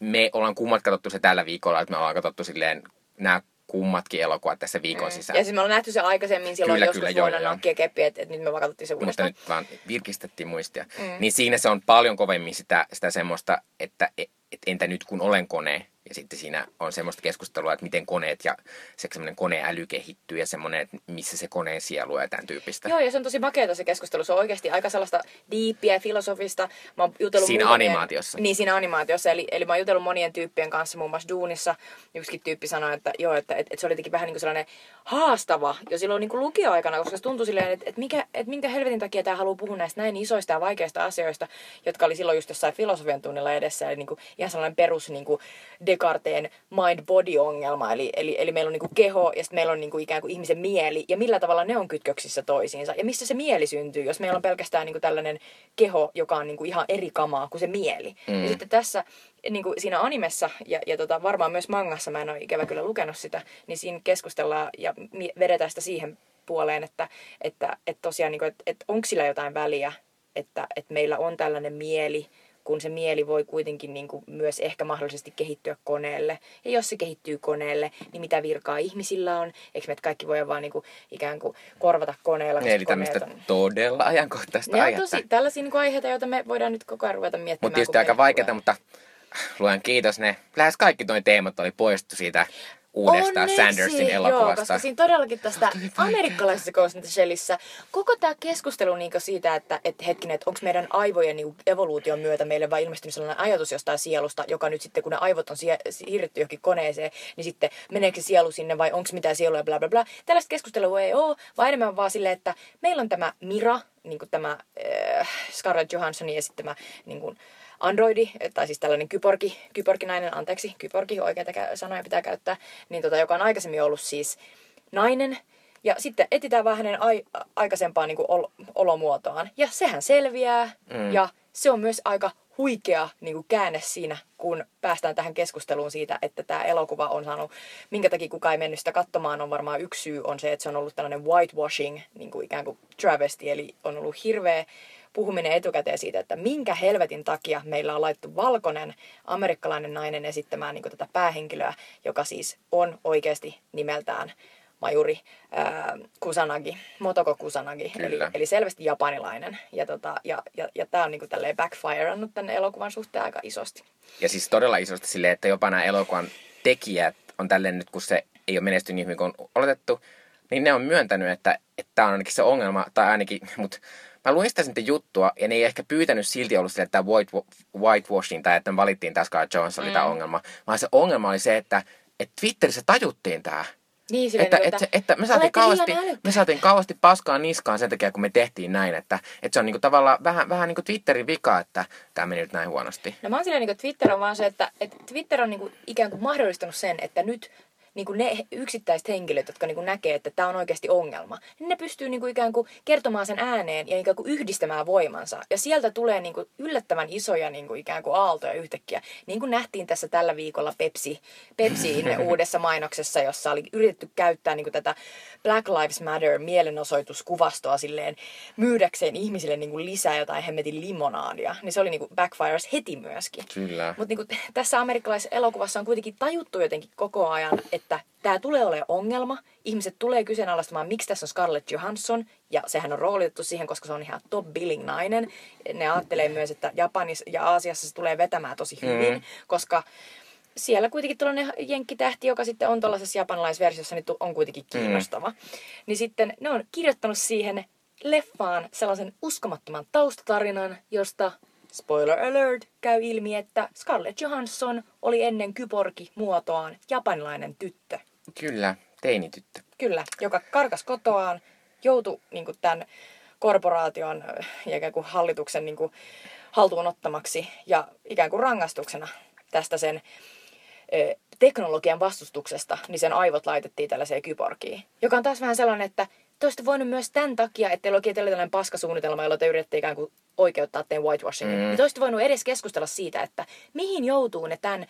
me ollaan kummat katsottu se tällä viikolla, että me ollaan katsottu silleen nämä kummatkin elokuvat tässä viikon sisällä. Ja siis me ollaan nähty se aikaisemmin silloin Kyllä, joskus kyllä, vuonna joo. Nokia Keppi, että, että nyt me vaan katsottiin se mutta uudestaan. nyt vaan virkistettiin muistia. Mm. Niin siinä se on paljon kovemmin sitä, sitä semmoista, että et, et entä nyt kun olen kone. Ja sitten siinä on semmoista keskustelua, että miten koneet ja se semmoinen koneäly kehittyy ja semmoinen, että missä se koneen sielu ja tämän tyyppistä. Joo, ja se on tosi makeata se keskustelu. Se on oikeasti aika sellaista diippiä ja filosofista. Mä oon jutellut Siinä muutamien- animaatiossa. Niin, siinä animaatiossa. Eli, eli mä oon jutellut monien tyyppien kanssa, muun muassa Duunissa. Yksikin tyyppi sanoi, että joo, että, että, että se oli jotenkin vähän niin kuin sellainen haastava jo silloin niin kuin lukioaikana, koska se tuntui silleen, että, että, mikä, että minkä helvetin takia tämä haluaa puhua näistä näin isoista ja vaikeista asioista, jotka oli silloin just jossain filosofian tunnilla edessä. Eli niin kuin ihan sellainen perus niin kuin Descarteen mind-body-ongelma. Eli, eli, eli meillä on niin kuin keho ja sitten meillä on niin kuin ikään kuin ihmisen mieli ja millä tavalla ne on kytköksissä toisiinsa. Ja missä se mieli syntyy, jos meillä on pelkästään niin kuin tällainen keho, joka on niin kuin ihan eri kamaa kuin se mieli. Mm. Ja sitten tässä niin kuin siinä animessa ja, ja tota, varmaan myös mangassa, mä en ole ikävä kyllä lukenut sitä, niin siinä keskustellaan ja vedetään sitä siihen puoleen, että, että, että tosiaan, niin kuin, että, että onko sillä jotain väliä, että, että meillä on tällainen mieli, kun se mieli voi kuitenkin niin kuin myös ehkä mahdollisesti kehittyä koneelle. Ja jos se kehittyy koneelle, niin mitä virkaa ihmisillä on? Eikö me kaikki voi vaan niin kuin, ikään kuin korvata koneella? koska Eli tämmöistä on- todella ajankohtaista ne on aihetta. tosi tällaisia niin kuin aiheita, joita me voidaan nyt koko ajan ruveta miettimään. Mutta tietysti aika vaikeaa, mutta luojan kiitos, ne lähes kaikki noin teemat oli poistettu siitä uudesta Onneksi, Sandersin Joo, elokuvasta. koska siinä todellakin tästä amerikkalaisessa Ghost in the Shellissä koko tämä keskustelu niinku siitä, että et hetkinen, että onko meidän aivojen niinku evoluution myötä meille vaan ilmestynyt sellainen ajatus jostain sielusta, joka nyt sitten kun ne aivot on siirretty johonkin koneeseen, niin sitten meneekö se sielu sinne vai onko mitään sielua ja bla bla bla. Tällaista keskustelua ei ole, vaan enemmän vaan silleen, että meillä on tämä Mira, niin tämä äh, Scarlett Johanssonin esittämä niin kuin androidi, tai siis tällainen kyborgi, kyborginainen, anteeksi, kyborgi, oikeita sanoja pitää käyttää, niin tota, joka on aikaisemmin ollut siis nainen. Ja sitten etsitään vaan hänen ai- aikaisempaa niin kuin ol- olomuotoaan. Ja sehän selviää. Mm. Ja se on myös aika huikea niin kuin käänne siinä, kun päästään tähän keskusteluun siitä, että tämä elokuva on saanut, minkä takia kukaan ei mennyt sitä katsomaan, on varmaan yksi syy on se, että se on ollut tällainen whitewashing, niin kuin ikään kuin travesty, eli on ollut hirveä puhuminen etukäteen siitä, että minkä helvetin takia meillä on laittu valkoinen amerikkalainen nainen esittämään niin kuin tätä päähenkilöä, joka siis on oikeasti nimeltään Majuri ää, Kusanagi, Motoko Kusanagi, eli, eli selvästi japanilainen. Ja, tota, ja, ja, ja tämä on niinku tälleen backfireannut tänne elokuvan suhteen aika isosti. Ja siis todella isosti silleen, että jopa nämä elokuvan tekijät on tälleen nyt, kun se ei ole menestynyt niin hyvin kuin on oletettu, niin ne on myöntänyt, että tämä on ainakin se ongelma, tai ainakin, mutta mä luin sitä sitten juttua, ja ne ei ehkä pyytänyt silti ollut silleen, että tämä white, whitewashing, tai että me valittiin tämä Scarlett Johansson oli tämä ongelma, vaan se ongelma oli se, että, että Twitterissä tajuttiin tämä. Niin, silleen, Että, niinku, että, että, että me, saatiin kauheasti, älykkäitä. me saatiin kauheasti paskaa niskaan sen takia, kun me tehtiin näin. Että, että se on niinku tavallaan vähän, vähän niin kuin Twitterin vika, että tämä meni nyt näin huonosti. No mä oon silleen, niin Twitter on vaan se, että, että Twitter on niin kuin ikään kuin mahdollistanut sen, että nyt niin kuin ne yksittäiset henkilöt, jotka niin kuin näkee, että tämä on oikeasti ongelma, niin ne pystyy niin kuin ikään kuin kertomaan sen ääneen ja ikään kuin yhdistämään voimansa. Ja sieltä tulee niin kuin yllättävän isoja niin kuin ikään kuin aaltoja yhtäkkiä. Niin kuin nähtiin tässä tällä viikolla Pepsi, Pepsiin uudessa mainoksessa, jossa oli yritetty käyttää niin kuin tätä Black Lives Matter mielenosoituskuvastoa silleen myydäkseen ihmisille niin kuin lisää jotain hemmetin limonaadia. Niin se oli niin kuin backfires heti myöskin. Kyllä. Mutta niinku, tässä amerikkalaisessa elokuvassa on kuitenkin tajuttu jotenkin koko ajan, että tämä tulee olemaan ongelma. Ihmiset tulee kyseenalaistamaan, miksi tässä on Scarlett Johansson. Ja sehän on roolitettu siihen, koska se on ihan top billing nainen. Ne ajattelee myös, että Japanissa ja Aasiassa se tulee vetämään tosi hyvin, mm. koska siellä kuitenkin tällainen jenkkitähti, joka sitten on tuollaisessa japanilaisversiossa, niin on kuitenkin kiinnostava. Mm. Niin sitten ne on kirjoittanut siihen leffaan sellaisen uskomattoman taustatarinan, josta spoiler alert, käy ilmi, että Scarlett Johansson oli ennen kyborgi-muotoaan japanilainen tyttö. Kyllä, teinityttö. Kyllä, joka karkas kotoaan, joutui niin tämän korporaation ja ikään kuin hallituksen niin kuin, haltuun ottamaksi ja ikään kuin rangaistuksena tästä sen teknologian vastustuksesta, niin sen aivot laitettiin tällaiseen kyborgiin. Joka on taas vähän sellainen, että te olisitte voinut myös tämän takia, että teillä oli tällainen paskasuunnitelma, jolla te yritätte ikään kuin oikeuttaa teidän whitewashingin. Mm. Niin te olisitte voinut edes keskustella siitä, että mihin joutuu ne tämän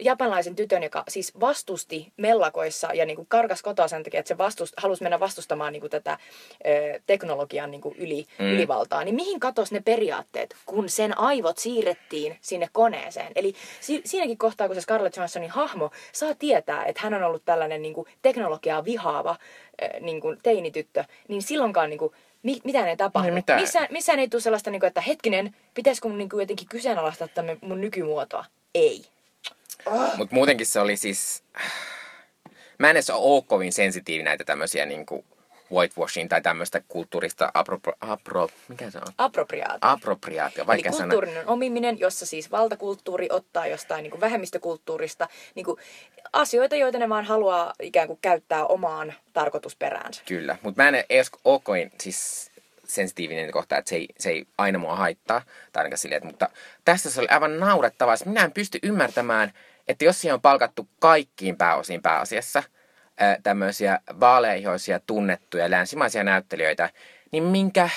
japanilaisen tytön, joka siis vastusti mellakoissa ja niin kuin karkas kotoa sen takia, että se vastust, halusi mennä vastustamaan niin kuin tätä ö, teknologian niin kuin yli, mm. ylivaltaa, niin mihin katosi ne periaatteet, kun sen aivot siirrettiin sinne koneeseen? Eli si- siinäkin kohtaa, kun se Scarlett Johanssonin hahmo saa tietää, että hän on ollut tällainen niin kuin teknologiaa vihaava ö, niin kuin teinityttö, niin silloinkaan niin kuin, mi- mitään ei tapahdu. Niin missään, missään ei tule sellaista, niin kuin, että hetkinen, pitäisikö mun niin kuin jotenkin kyseenalaistaa mun nykymuotoa? Ei. Oh. Mutta muutenkin se oli siis... Mä en edes ole kovin sensitiivi näitä tämmöisiä niinku whitewashing tai tämmöistä kulttuurista apropro, apro, mikä se on? Appropriaatio. Appropriaatio, vaikka Eli kulttuurinen sana. omiminen, jossa siis valtakulttuuri ottaa jostain niin kuin vähemmistökulttuurista niin kuin asioita, joita ne vaan haluaa ikään kuin käyttää omaan tarkoitusperäänsä. Kyllä, mutta mä en edes ole kovin siis sensitiivinen kohta, että se ei, se ei aina mua haittaa. Tai ainakaan silleen, että, mutta tässä se oli aivan naurettavaa. Minä en pysty ymmärtämään, että jos siihen on palkattu kaikkiin pääosiin pääasiassa tämmöisiä vaaleihoisia, tunnettuja, länsimaisia näyttelijöitä, niin minkä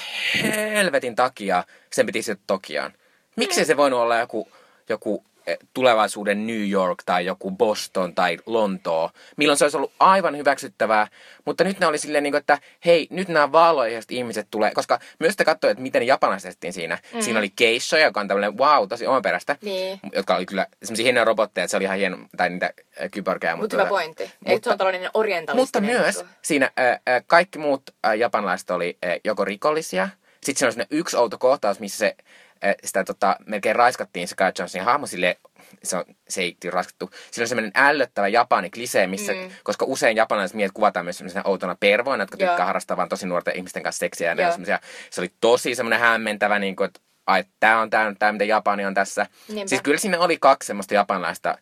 helvetin takia sen piti sitten Tokiaan? Miksi se voinut olla joku, joku tulevaisuuden New York tai joku Boston tai Lontoo, milloin se olisi ollut aivan hyväksyttävää, mutta nyt ne oli silleen, niin kuin, että hei, nyt nämä vaaloihaiset ihmiset tulee, koska myös te katsoitte, että miten japanaiset siinä. Mm. Siinä oli Keisho, joka on tämmöinen wow, tosi omaperäistä, niin. jotka oli kyllä semmoisia hienoja robotteja, että se oli ihan hieno, tai niitä äh, kyborgeja. Mutta hyvä tota, pointti. Mutta, se on tällainen orientalistinen. Mutta myös niinku. siinä äh, äh, kaikki muut äh, japanilaiset oli äh, joko rikollisia, sitten siinä oli yksi outo kohtaus, missä se sitä tota, melkein raiskattiin se Kai Johnsonin hahmo sille, se, on, se ei raiskattu. Sillä on semmoinen ällöttävä japani klisee, missä, mm. koska usein japanilaiset miehet kuvataan myös semmoisena outona pervoina, jotka tykkää harrastaa vaan tosi nuorten ihmisten kanssa seksiä. Ja se oli tosi semmoinen hämmentävä, niin kuin, että ai, tää on tää, tää, mitä Japani on tässä. Niinpä. Siis kyllä siinä oli kaksi semmoista japanilaista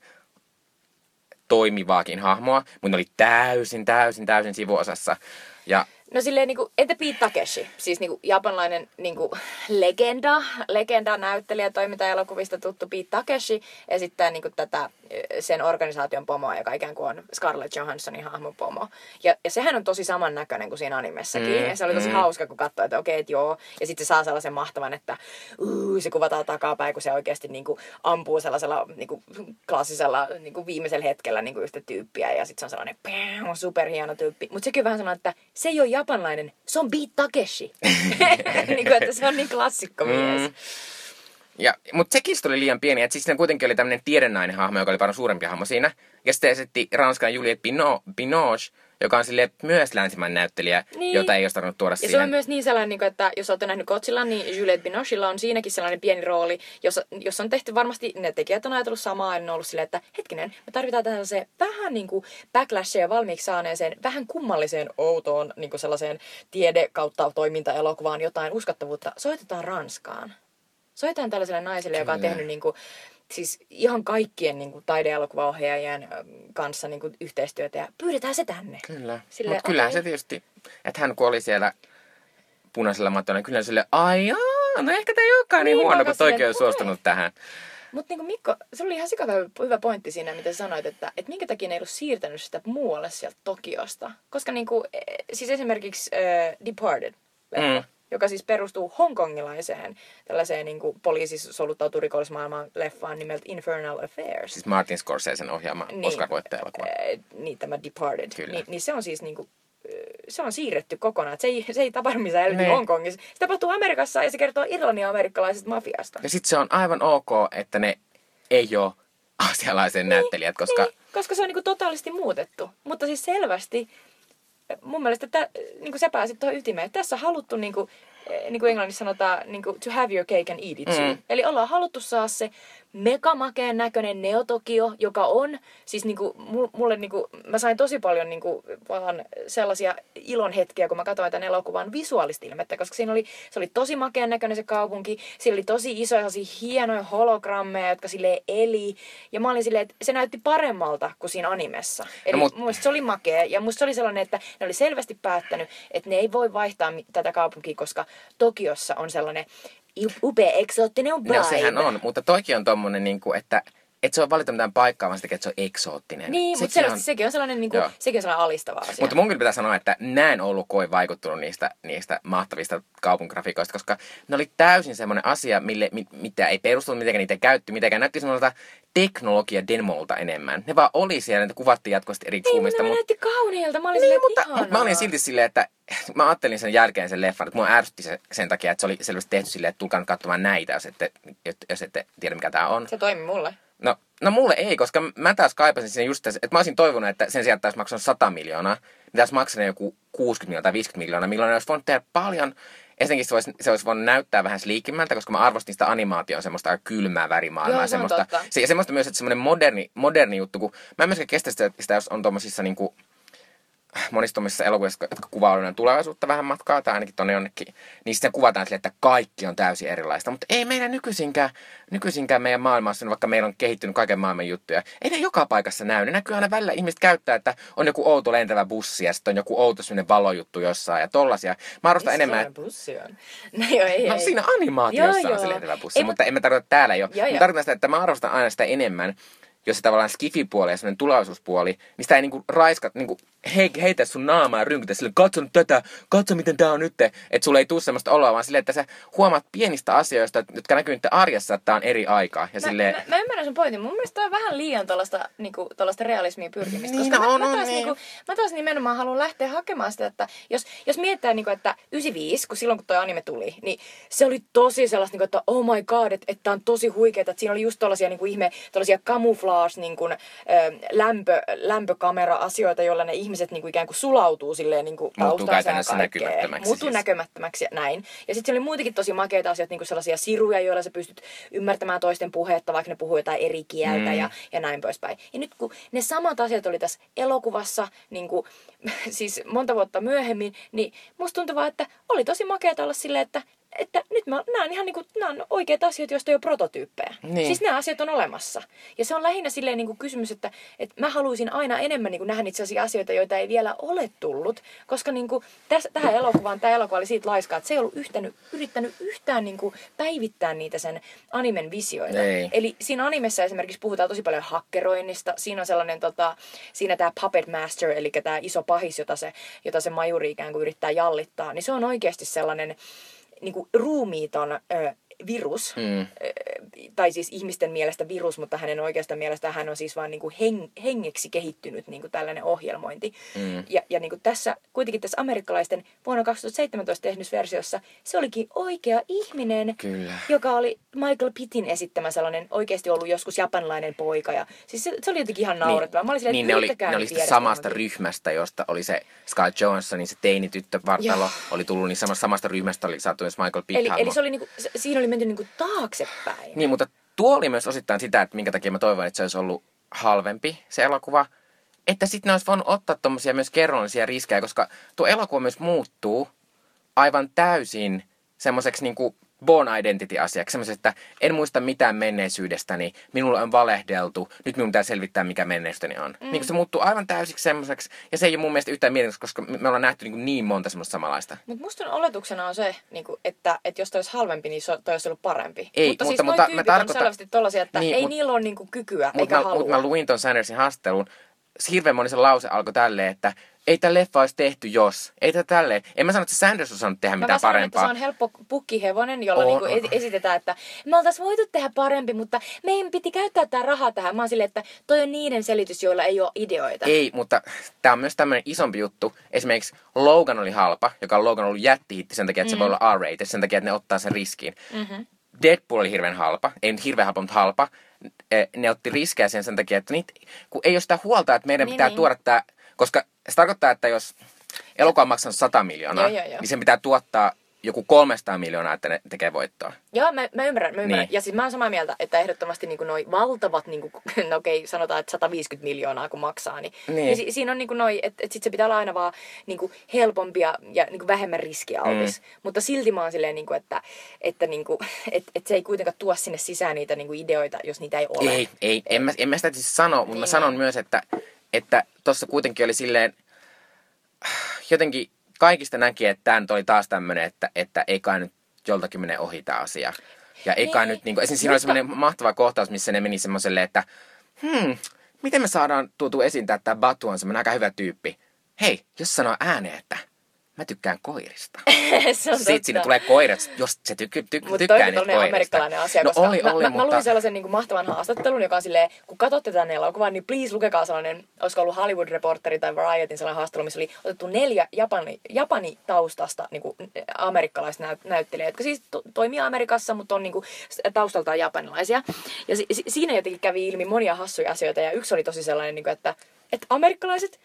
toimivaakin hahmoa, mutta ne oli täysin, täysin, täysin sivuosassa. Ja No silleen niinku, entä Pete Takeshi, siis niinku japanlainen niinku legenda, legenda näyttelijä, toiminta elokuvista tuttu Pete Takeshi, esittää niinku tätä sen organisaation pomoa, joka ikään kuin on Scarlett Johanssonin hahmon pomo. Ja, ja sehän on tosi samannäköinen kuin siinä animessakin. Mm, ja se oli tosi mm. hauska, kun katsoi, että okei, että joo. Ja sitten se saa sellaisen mahtavan, että uh, se kuvataan takapäin, kun se oikeasti niinku ampuu sellaisella niinku klassisella niinku viimeisellä hetkellä niinku yhtä tyyppiä. Ja sitten se on sellainen superhieno tyyppi. Mutta sekin vähän sellainen, että se ei ole japanlainen, se on Beat Takeshi. niin kuin, että se on niin klassikko mies. Mm. Ja, mutta sekin oli liian pieni, että siis siinä kuitenkin oli tämmöinen tiedennainen hahmo, joka oli paljon suurempi hahmo siinä. Ja sitten esitti Ranskan Juliette Binoche, joka on sille myös länsimainen näyttelijä, niin. jota ei olisi tarvinnut tuoda ja siihen. se on myös niin sellainen, niin että jos olette nähnyt Godzilla, niin Juliette Binochilla on siinäkin sellainen pieni rooli, jossa, jossa on tehty varmasti, ne tekijät on ajatellut samaa, ja on ollut silleen, että hetkinen, me tarvitaan tähän se vähän niin kuin backlashia valmiiksi saaneeseen, vähän kummalliseen, outoon, niin kuin sellaiseen tiede kautta toiminta-elokuvaan jotain uskottavuutta. Soitetaan Ranskaan. Soitetaan tällaiselle naiselle, Kyllä. joka on tehnyt niin kuin, siis ihan kaikkien niin kuin, taideelokuvaohjaajien kanssa niin kuin, yhteistyötä ja pyydetään se tänne. Kyllä, mutta kyllähän se tietysti, että hän kun oli siellä punaisella matolla, niin kyllä sille, ai no ehkä tämä ei olekaan niin, niin huono, kun toikin on suostunut tähän. Mutta niin Mikko, se oli ihan sikava hyvä pointti siinä, mitä sanoit, että, että minkä takia ne ei ollut siirtänyt sitä muualle sieltä Tokiosta. Koska niin kuin, e, siis esimerkiksi uh, Departed, mm joka siis perustuu hongkongilaiseen tällaiseen niin kuin soluttautuu rikollismaailman leffaan nimeltä Infernal Affairs. Siis Martin Scorsesen ohjaama niin, oscar elokuva. Äh, niin, tämä Departed. Kyllä. Ni, niin se on siis niin kuin, se on siirretty kokonaan. Se ei, se ei tapahdu missään helvetin niin. Hongkongissa. Se tapahtuu Amerikassa ja se kertoo Irlannin amerikkalaisesta mafiasta. Ja sitten se on aivan ok, että ne ei ole asialaisen niin, näyttelijät, koska... Niin, koska se on niinku totaalisti muutettu. Mutta siis selvästi mun mielestä tä, niin kuin sä pääsit tuohon ytimeen. Että tässä on haluttu, niin kuin, eh, niin kuin englannissa sanotaan, niin kuin, to have your cake and eat it. Mm. Eli ollaan haluttu saada se megamakeen näköinen Neotokio, joka on, siis niinku, mulle niinku, mä sain tosi paljon niinku, vaan sellaisia ilon hetkiä, kun mä katsoin tämän elokuvan visuaalista ilmettä, koska siinä oli, se oli tosi makeen näköinen se kaupunki, siellä oli tosi isoja hienoja hologrammeja, jotka sille eli, ja mä olin silleen, että se näytti paremmalta kuin siinä animessa. Eli no, mut... se oli makea, ja musta se oli sellainen, että ne oli selvästi päättänyt, että ne ei voi vaihtaa tätä kaupunkia, koska Tokiossa on sellainen upea, eksoottinen vibe. No sehän on, mutta toikin on tommonen, niin kuin, että et se on valita mitään paikkaa, vaan se että se on eksoottinen. Niin, mutta selvästi on... sekin on sellainen, niin kuin, sekin on sellainen alistava asia. Mutta mun kyllä pitää sanoa, että näin ollut koi vaikuttunut niistä, niistä mahtavista kaupunkigrafikoista, koska ne oli täysin semmoinen asia, mille, mitä ei perustunut, mitenkään niitä käytti, mitenkään näytti semmoiselta teknologia demolta enemmän. Ne vaan oli siellä, ne kuvattiin jatkuvasti eri niin, kuumista. Niin, näytti kauniilta. Mä olin niin, mutta, mutta mä olin silti silleen, että mä ajattelin sen jälkeen sen leffan, että mua ärsytti se sen takia, että se oli selvästi tehty silleen, että tulkaa katsomaan näitä, jos ette, jos ette tiedä mikä tää on. Se toimi mulle. No, no mulle ei, koska mä taas kaipasin sen just tässä, että mä olisin toivonut, että sen sijaan, että olisi maksanut 100 miljoonaa, niin tässä maksanut joku 60 miljoonaa tai 50 miljoonaa, milloin olisi voinut tehdä paljon. Ensinnäkin se olisi, se olisi voinut näyttää vähän sliikimmältä, koska mä arvostin sitä animaatioon semmoista aika kylmää värimaailmaa. Joo, se semmoista, se, ja semmoista myös, että semmoinen moderni, moderni juttu, kun mä en myöskään kestä sitä, sitä jos on tuommoisissa niinku, monissa elokuvissa, jotka kuvaa tulevaisuutta vähän matkaa tai ainakin tuonne jonnekin, niin sitten kuvataan sille, että kaikki on täysin erilaista. Mutta ei meidän nykyisinkään, nykyisinkään meidän maailmassa, vaikka meillä on kehittynyt kaiken maailman juttuja, ei ne joka paikassa näy. Ne näkyy aina välillä ihmiset käyttää, että on joku outo lentävä bussi ja sitten on joku outo sellainen valojuttu jossain ja tollasia. Mä arvostan Missä enemmän. bussi on? No, joo, ei, no ei. siinä animaatiossa joo, on se lentävä bussi, ei, mutta emme tarkoita täällä jo. Joo, mä tarkoitan sitä, että mä arvostan aina sitä enemmän, jos se tavallaan skifi-puoli ja semmoinen tulevaisuuspuoli, niin sitä ei niinku raiskat, niinku he, heitä sun naamaa ja rynkytä sille, katso nyt tätä, katso miten tää on nyt. Että sulle ei tule semmoista oloa, vaan silleen, että sä huomaat pienistä asioista, jotka näkyy nyt arjessa, että tää on eri aikaa. Ja mä, silleen... mä, mä, ymmärrän sun pointin. Mun mielestä on vähän liian tuollaista niinku, realismia pyrkimistä. Niin, koska no, mä, no, mä, taas, niin. niinku, mä taas nimenomaan haluan lähteä hakemaan sitä, että jos, jos mietitään, niinku, että 95, kun silloin kun toi anime tuli, niin se oli tosi sellaista, niinku, että oh my god, että, että on tosi huikeeta. Että siinä oli just tollaisia niinku, ihme, tollaisia camouflage, niinku, lämpö, lämpökamera-asioita, joilla ne ihmiset niinku, ikään kuin sulautuu silleen niin kuin Muuttuu käytännössä näkymättömäksi. Muuttuu siis. näkymättömäksi ja näin. Ja sitten oli muitakin tosi makeita asioita, niin kuin sellaisia siruja, joilla sä pystyt ymmärtämään toisten puhetta, vaikka ne puhuu jotain eri kieltä mm. ja, ja näin poispäin. Ja nyt kun ne samat asiat oli tässä elokuvassa, niin kuin, siis monta vuotta myöhemmin, niin musta tuntuu vaan, että oli tosi makeata olla silleen, että että nyt mä näen ihan niinku, nämä on oikeat asiat, joista ei ole prototyyppejä. Niin. Siis nämä asiat on olemassa. Ja se on lähinnä silleen niinku kysymys, että, että mä haluaisin aina enemmän niinku nähdä itse asiassa asioita, joita ei vielä ole tullut. Koska niinku, täs, tähän elokuvaan, tämä elokuva oli siitä laiskaa, että se ei ollut yhtänyt, yrittänyt yhtään niinku päivittää niitä sen animen visioita. Ei. Eli siinä animessa esimerkiksi puhutaan tosi paljon hakkeroinnista. Siinä on sellainen, tota, siinä tämä Puppet Master, eli tämä iso pahis, jota se, jota se majuri ikään kuin yrittää jallittaa, niin se on oikeasti sellainen niin kuin ruumiiton ö, virus, Mm. tai siis ihmisten mielestä virus, mutta hänen oikeasta mielestä hän on siis vain niin kuin heng, hengeksi kehittynyt niin kuin tällainen ohjelmointi. Mm. Ja, ja niin kuin tässä, kuitenkin tässä amerikkalaisten vuonna 2017 tehdyssä versiossa, se olikin oikea ihminen, Kyllä. joka oli Michael Pittin esittämä sellainen oikeasti ollut joskus japanilainen poika. Ja, siis se, se oli jotenkin ihan naurettavaa. Mä olin silleen, niin ne oli, ne oli sitä samasta ryhmästä, josta oli se Sky Johansson, niin se teinityttövartalo Joo. oli tullut, niin samasta, samasta ryhmästä oli saatu myös Michael Pitt Eli, eli se oli niinku, se- siinä oli menty niinku taaksepäin. Niin, mutta tuo oli myös osittain sitä, että minkä takia mä toivon, että se olisi ollut halvempi se elokuva. Että sitten ne olisi voinut ottaa tommosia myös kerrallisia riskejä, koska tuo elokuva myös muuttuu aivan täysin semmoiseksi niinku born identity-asiaksi. Semmoiseksi, että en muista mitään menneisyydestäni, minulle on valehdeltu, nyt minun pitää selvittää, mikä menneisyyteni on. Mm. Niin se muuttuu aivan täysiksi semmoiseksi, ja se ei ole mun mielestä yhtään mielenkiintoista, koska me ollaan nähty niin, niin monta semmoista samanlaista. Mutta musta oletuksena on se, niinku, että, että jos toi olisi halvempi, niin se toi olisi ollut parempi. Ei, mutta, mutta- siis mutta mä tyypit on tarkoitan- selvästi tollasia, että Niin, ei mut- niillä ole niinku kykyä Mutta eikä mä, halua. mut mä luin ton Sandersin haastattelun, hirveän moni se lause alkoi tälleen, että ei tämä leffa olisi tehty jos. Ei tämä tälleen. En mä sano, että Sanders on saanut tehdä Mä mitään vaan sanon, parempaa. että se on helppo pukkihevonen, jolla On, niinku on. esitetään, että me oltaisiin voitu tehdä parempi, mutta meidän piti käyttää tämä rahaa tähän. Mä oon silleen, että toi on niiden selitys, joilla ei ole ideoita. Ei, mutta tämä on myös tämmöinen isompi juttu. Esimerkiksi Logan oli halpa, joka on Logan ollut jättihitti sen takia, että mm. se voi olla R-rated, sen takia, että ne ottaa sen riskin. Mm-hmm. Deadpool oli hirveän halpa, ei nyt hirveän halpa, mutta halpa. Eh, Ne otti riskejä sen, sen takia, että niitä, kun ei ole sitä huolta, että meidän Niin, pitää niin. tuoda tämä, koska se tarkoittaa, että jos elokuva on maksanut 100 miljoonaa, Joo, joo, joo. niin sen pitää tuottaa joku 300 miljoonaa, että ne tekee voittoa. Joo, mä, mä ymmärrän, mä ymmärrän. Niin. Ja siis mä oon samaa mieltä, että ehdottomasti niin noi valtavat, niin kuin, no okei, sanotaan, että 150 miljoonaa kun maksaa, niin, Niin. niin. si- siinä on niin noi, että et sit se pitää olla aina vaan niin kuin helpompia ja niin kuin vähemmän riskialtis. Mm. Mutta silti mä oon silleen, niin kuin, että, että niin kuin, et, et se ei kuitenkaan tuo sinne sisään niitä niin kuin ideoita, jos niitä ei ole. Ei, ei, en mä, en mä sitä siis sano, mutta mä Niin. sanon myös, että että tossa kuitenkin oli silleen, jotenkin kaikista näki, että tämä nyt oli taas tämmöinen, että, että ei kai nyt joltakin mene ohi tämä asia. Ja ei kai Niin. nyt, niin kuin, esimerkiksi siinä oli semmoinen mahtava kohtaus, missä ne meni semmoiselle, että hmm, miten me saadaan tuotu esiin, että tämä Batu on semmoinen aika hyvä tyyppi. Hei, jos sanoo ääneen, että mä tykkään koirista. se on Sitten sinne tulee koirat, jos se tyk- tyk- Mutta tykkää on koirista. amerikkalainen asia, no koska oli, mä, oli, mä, mutta... mä luin sellaisen niin kuin mahtavan haastattelun, joka on silleen, kun katsotte tänne elokuvan, niin please lukekaa sellainen, olisiko ollut Hollywood Reporteri tai Varietin sellainen haastattelu, missä oli otettu neljä Japani, Japani taustasta niin kuin, amerikkalaisnäyttelijää, jotka siis to, toimii Amerikassa, mutta on niin kuin, taustaltaan japanilaisia. Ja si, si, siinä jotenkin kävi ilmi monia hassuja asioita, ja yksi oli tosi sellainen, niin kuin, että, että amerikkalaiset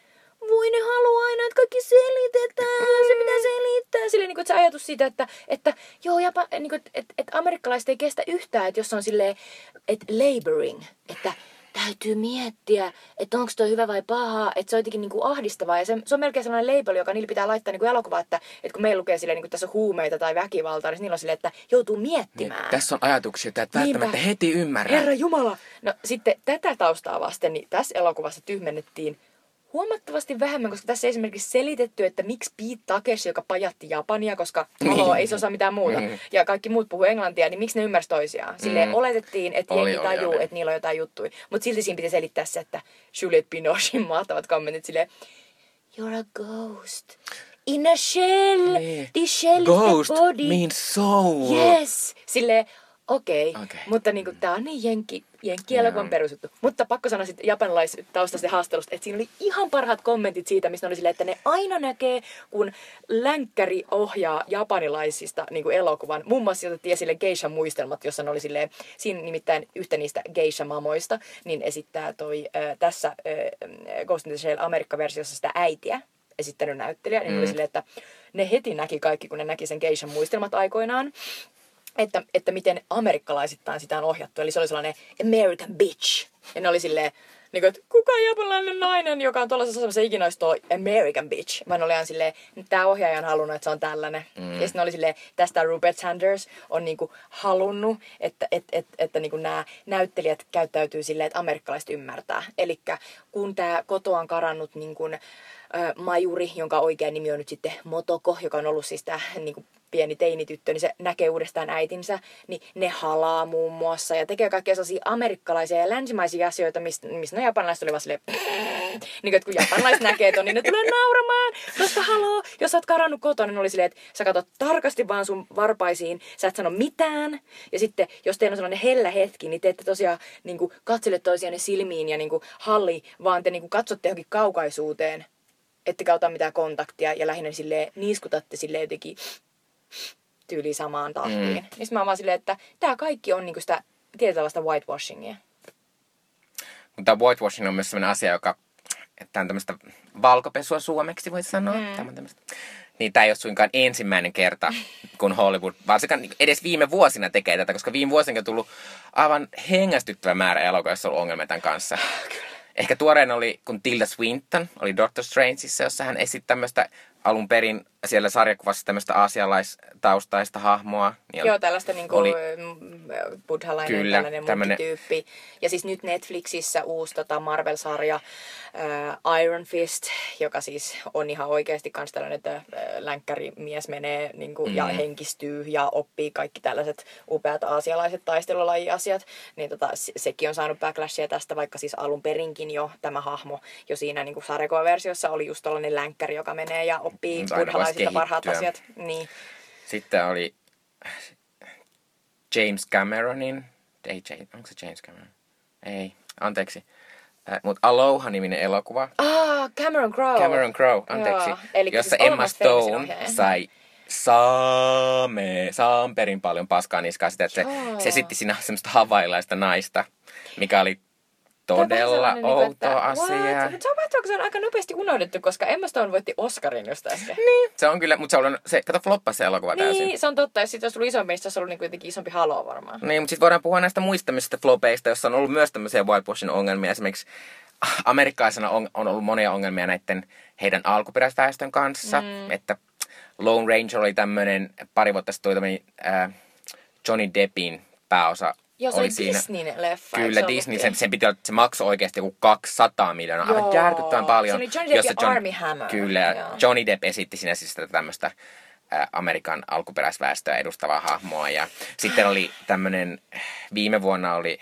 voi ne haluaa aina, että kaikki selitetään, se pitää selittää. Silleen, niin kuin, että se ajatus siitä, että, että joo, japa, niin kuin, että, että, että amerikkalaiset ei kestä yhtään, että jos on silleen, että laboring, että täytyy miettiä, että onko toi hyvä vai paha, että se on jotenkin niin kuin ahdistavaa. Ja se, se on melkein sellainen label, joka niillä pitää laittaa niin kuin elokuva, että, että kun meillä lukee silleen, niin kuin tässä on huumeita tai väkivaltaa, niin niillä on silleen, että joutuu miettimään. Niin, tässä on ajatuksia, että et välttämättä heti ymmärrä. Herra Jumala! No sitten tätä taustaa vasten, niin tässä elokuvassa tyhmennettiin huomattavasti vähemmän, koska tässä ei esimerkiksi selitetty, että miksi Pete Takeshi, joka pajatti Japania, koska oho, ei se osaa mitään muuta, Niin. ja kaikki muut puhuu englantia, niin miksi ne ymmärsi toisiaan? Silleen Mm. oletettiin, että Oli, jengi oli, tajuu, oli. että niillä on jotain juttuja. Mutta silti siinä piti selittää se, että Juliette Binochin mahtavat kommentit silleen, You're a ghost. In a shell. Niin. The shell Ghost is the body. means soul. Yes! Silleen, okei. Okay. Okei. Mutta niinku, tää on niin jenkki, jenkkielokuvan Joo. perusjuttu. Mutta pakko sanoa sitten japanilaistaustasta haastelusta, että siinä oli ihan parhaat kommentit siitä, missä oli silleen, että ne aina näkee, kun länkkäri ohjaa japanilaisista niin kuin elokuvan. Muun muassa otettiin esille geisha muistelmat, jossa ne oli silleen, siinä nimittäin yhtä niistä geisha-mamoista, niin esittää toi äh, tässä äh, Ghost in the Shell Amerikka-versiossa sitä äitiä esittänyt näyttelijä. Niin mm. oli silleen, että ne heti näki kaikki, kun ne näki sen geishan muistelmat aikoinaan että, että miten amerikkalaisittain sitä on ohjattu. Eli se oli sellainen American bitch. Ja ne oli silleen, niin kuin, että kuka japanilainen nainen, joka on tuollaisessa asemassa ikinä olisi tuo American bitch. Vaan oli aina silleen, tämä ohjaaja on halunnut, että se on tällainen. Mm. Ja sitten oli silleen, tästä Rupert Sanders on niinku halunnut, että, että, että, että niinku nämä näyttelijät käyttäytyy silleen, että amerikkalaiset ymmärtää. Eli kun tämä kotoa on karannut niin kuin, majuri, jonka oikea nimi on nyt sitten Motoko, joka on ollut siis tämä niin pieni teinityttö, niin se näkee uudestaan äitinsä, niin ne halaa muun muassa ja tekee kaikkia sellaisia amerikkalaisia ja länsimaisia asioita, mistä, mistä ne japanilaiset oli vaan silleen, niin kun japanilaiset näkee ton, niin ne tulee nauramaan, koska haloo, jos sä oot karannut kotona, niin oli silleen, että sä katsot tarkasti vaan sun varpaisiin, sä et sano mitään, ja sitten jos teillä on sellainen hellä hetki, niin te ette tosiaan niin katsele toisianne silmiin ja niin halli, vaan te niin katsotte johonkin kaukaisuuteen, ettekä ota mitään kontaktia ja lähinnä silleen niiskutatte sille jotenkin tyyli samaan tahtiin. Mm. Niin mä oon vaan silleen, että tää kaikki on niinku sitä tietynlaista whitewashingia. Mutta whitewashing on myös sellainen asia, joka, että on tämmöistä valkopesua suomeksi, voisi sanoa. Mm. Tämä on tämmöistä. Niin tämä ei ole suinkaan ensimmäinen kerta, kun Hollywood, varsinkaan niin edes viime vuosina tekee tätä, koska viime vuosina on tullut aivan hengästyttävä määrä elokuvia, jossa on ollut ongelmia tämän kanssa. Ehkä tuoreen oli, kun Tilda Swinton oli Doctor Strangeissa, jossa hän esitti tämmöistä alun perin siellä sarjakuvassa tämmöistä aasialaistaustaista hahmoa. Niin Joo, tällaista niinku oli- oli, buddhalainen Kyllä, tällainen tämmönen- tyyppi. Ja siis nyt Netflixissä uusi tota Marvel-sarja äh, Iron Fist, joka siis on ihan oikeasti kans tällainen, että äh, länkkärimies menee niinku, mm. ja henkistyy ja oppii kaikki tällaiset upeat aasialaiset taistelulajiasiat. Niin tota, se- sekin on saanut backlashia tästä, vaikka siis alun perinkin jo tämä hahmo jo siinä niinku sarjakuvaversiossa oli just tällainen länkkäri, joka menee ja oppii Mm, se aina voisi buddhalaisilta parhaat asiat. Niin. Sitten oli James Cameronin, ei James, onko se James Cameron? Ei, anteeksi. Äh, Mutta Aloha-niminen elokuva. Ah, Cameron Crowe. Cameron Crowe, anteeksi. Joo, elikkä jossa siis Emma Stone sai saame, saamperin paljon paskaa niskaa sitä, että se, Joo. se esitti siinä semmoista havailaista naista, mikä oli todella niinku, outo asia. What? Kun se on aika nopeasti unohdettu, koska Emma Stone voitti Oscarin just äsken. Niin. Se on kyllä, mutta se on se, kato floppasi se elokuva täysin. Niin, se on totta. Ja sitten jos ollut isompi, niin se olisi ollut niin kuitenkin isompi halo varmaan. Niin, mutta sitten voidaan puhua näistä muista tämmöisistä flopeista, jossa on ollut myös tämmöisiä whitewashing ongelmia. Esimerkiksi amerikkalaisena on, on ollut monia ongelmia näiden heidän alkuperäisväestön kanssa. Mm. Että Lone Ranger oli tämmöinen, pari vuotta sitten tuli tämmöinen äh, Johnny Deppin pääosa Joo, se oli, oli Disneyn leffa. Kyllä, se Disney, sen, sen piti olla, se maksoi oikeasti joku 200 miljoonaa, aivan järkyttävän paljon. Se oli Johnny Depp ja John, Army Hammer. Kyllä, Joo. Johnny Depp esitti siinä siis tämmöistä Amerikan alkuperäisväestöä edustavaa hahmoa. Ja sitten oli tämmöinen, viime vuonna oli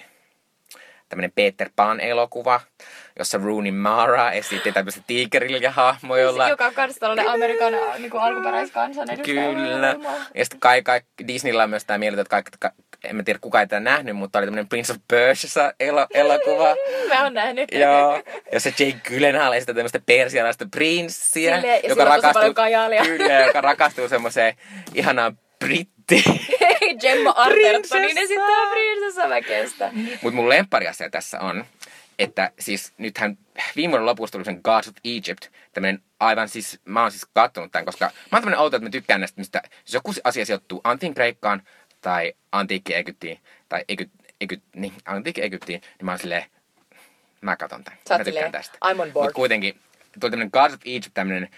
tämmöinen Peter Pan-elokuva, jossa Rooney Mara esitti tämmöistä tiikerilja-hahmoa, jolla... Joka on kanssa tällainen Amerikan niin alkuperäiskansan edustaja. Kyllä. Ja sitten kai, kai, Disneyllä on myös tämä mieltä, että kaikki, en mä tiedä kuka ei tätä nähnyt, mutta oli tämmöinen Prince of Persia elo, elokuva. mä oon nähnyt. Joo. Ja se Jake Gyllenhaal esittää tämmöistä persialaista prinssiä. Silleen, joka rakastuu, kyllä, joka rakastuu semmoiseen ihanaan britti. Gemma Artertonin esittää prinsessa väkestä. Mutta mun lemppariasia tässä on, että siis nythän viime vuoden lopussa tuli sen Gods of Egypt, tämmönen aivan siis, mä oon siis kattonut tämän, koska mä oon tämmönen auto, että mä tykkään näistä, mistä jos joku asia sijoittuu Antin Kreikkaan tai Antiikki Egyptiin, tai Egypt, Egypt, niin, Antiikki Egyptiin, niin mä oon silleen, mä katon tämän. Sä mä tykkään tästä. I'm on board. Mut kuitenkin tuli tämmönen Gods of Egypt, tämmönen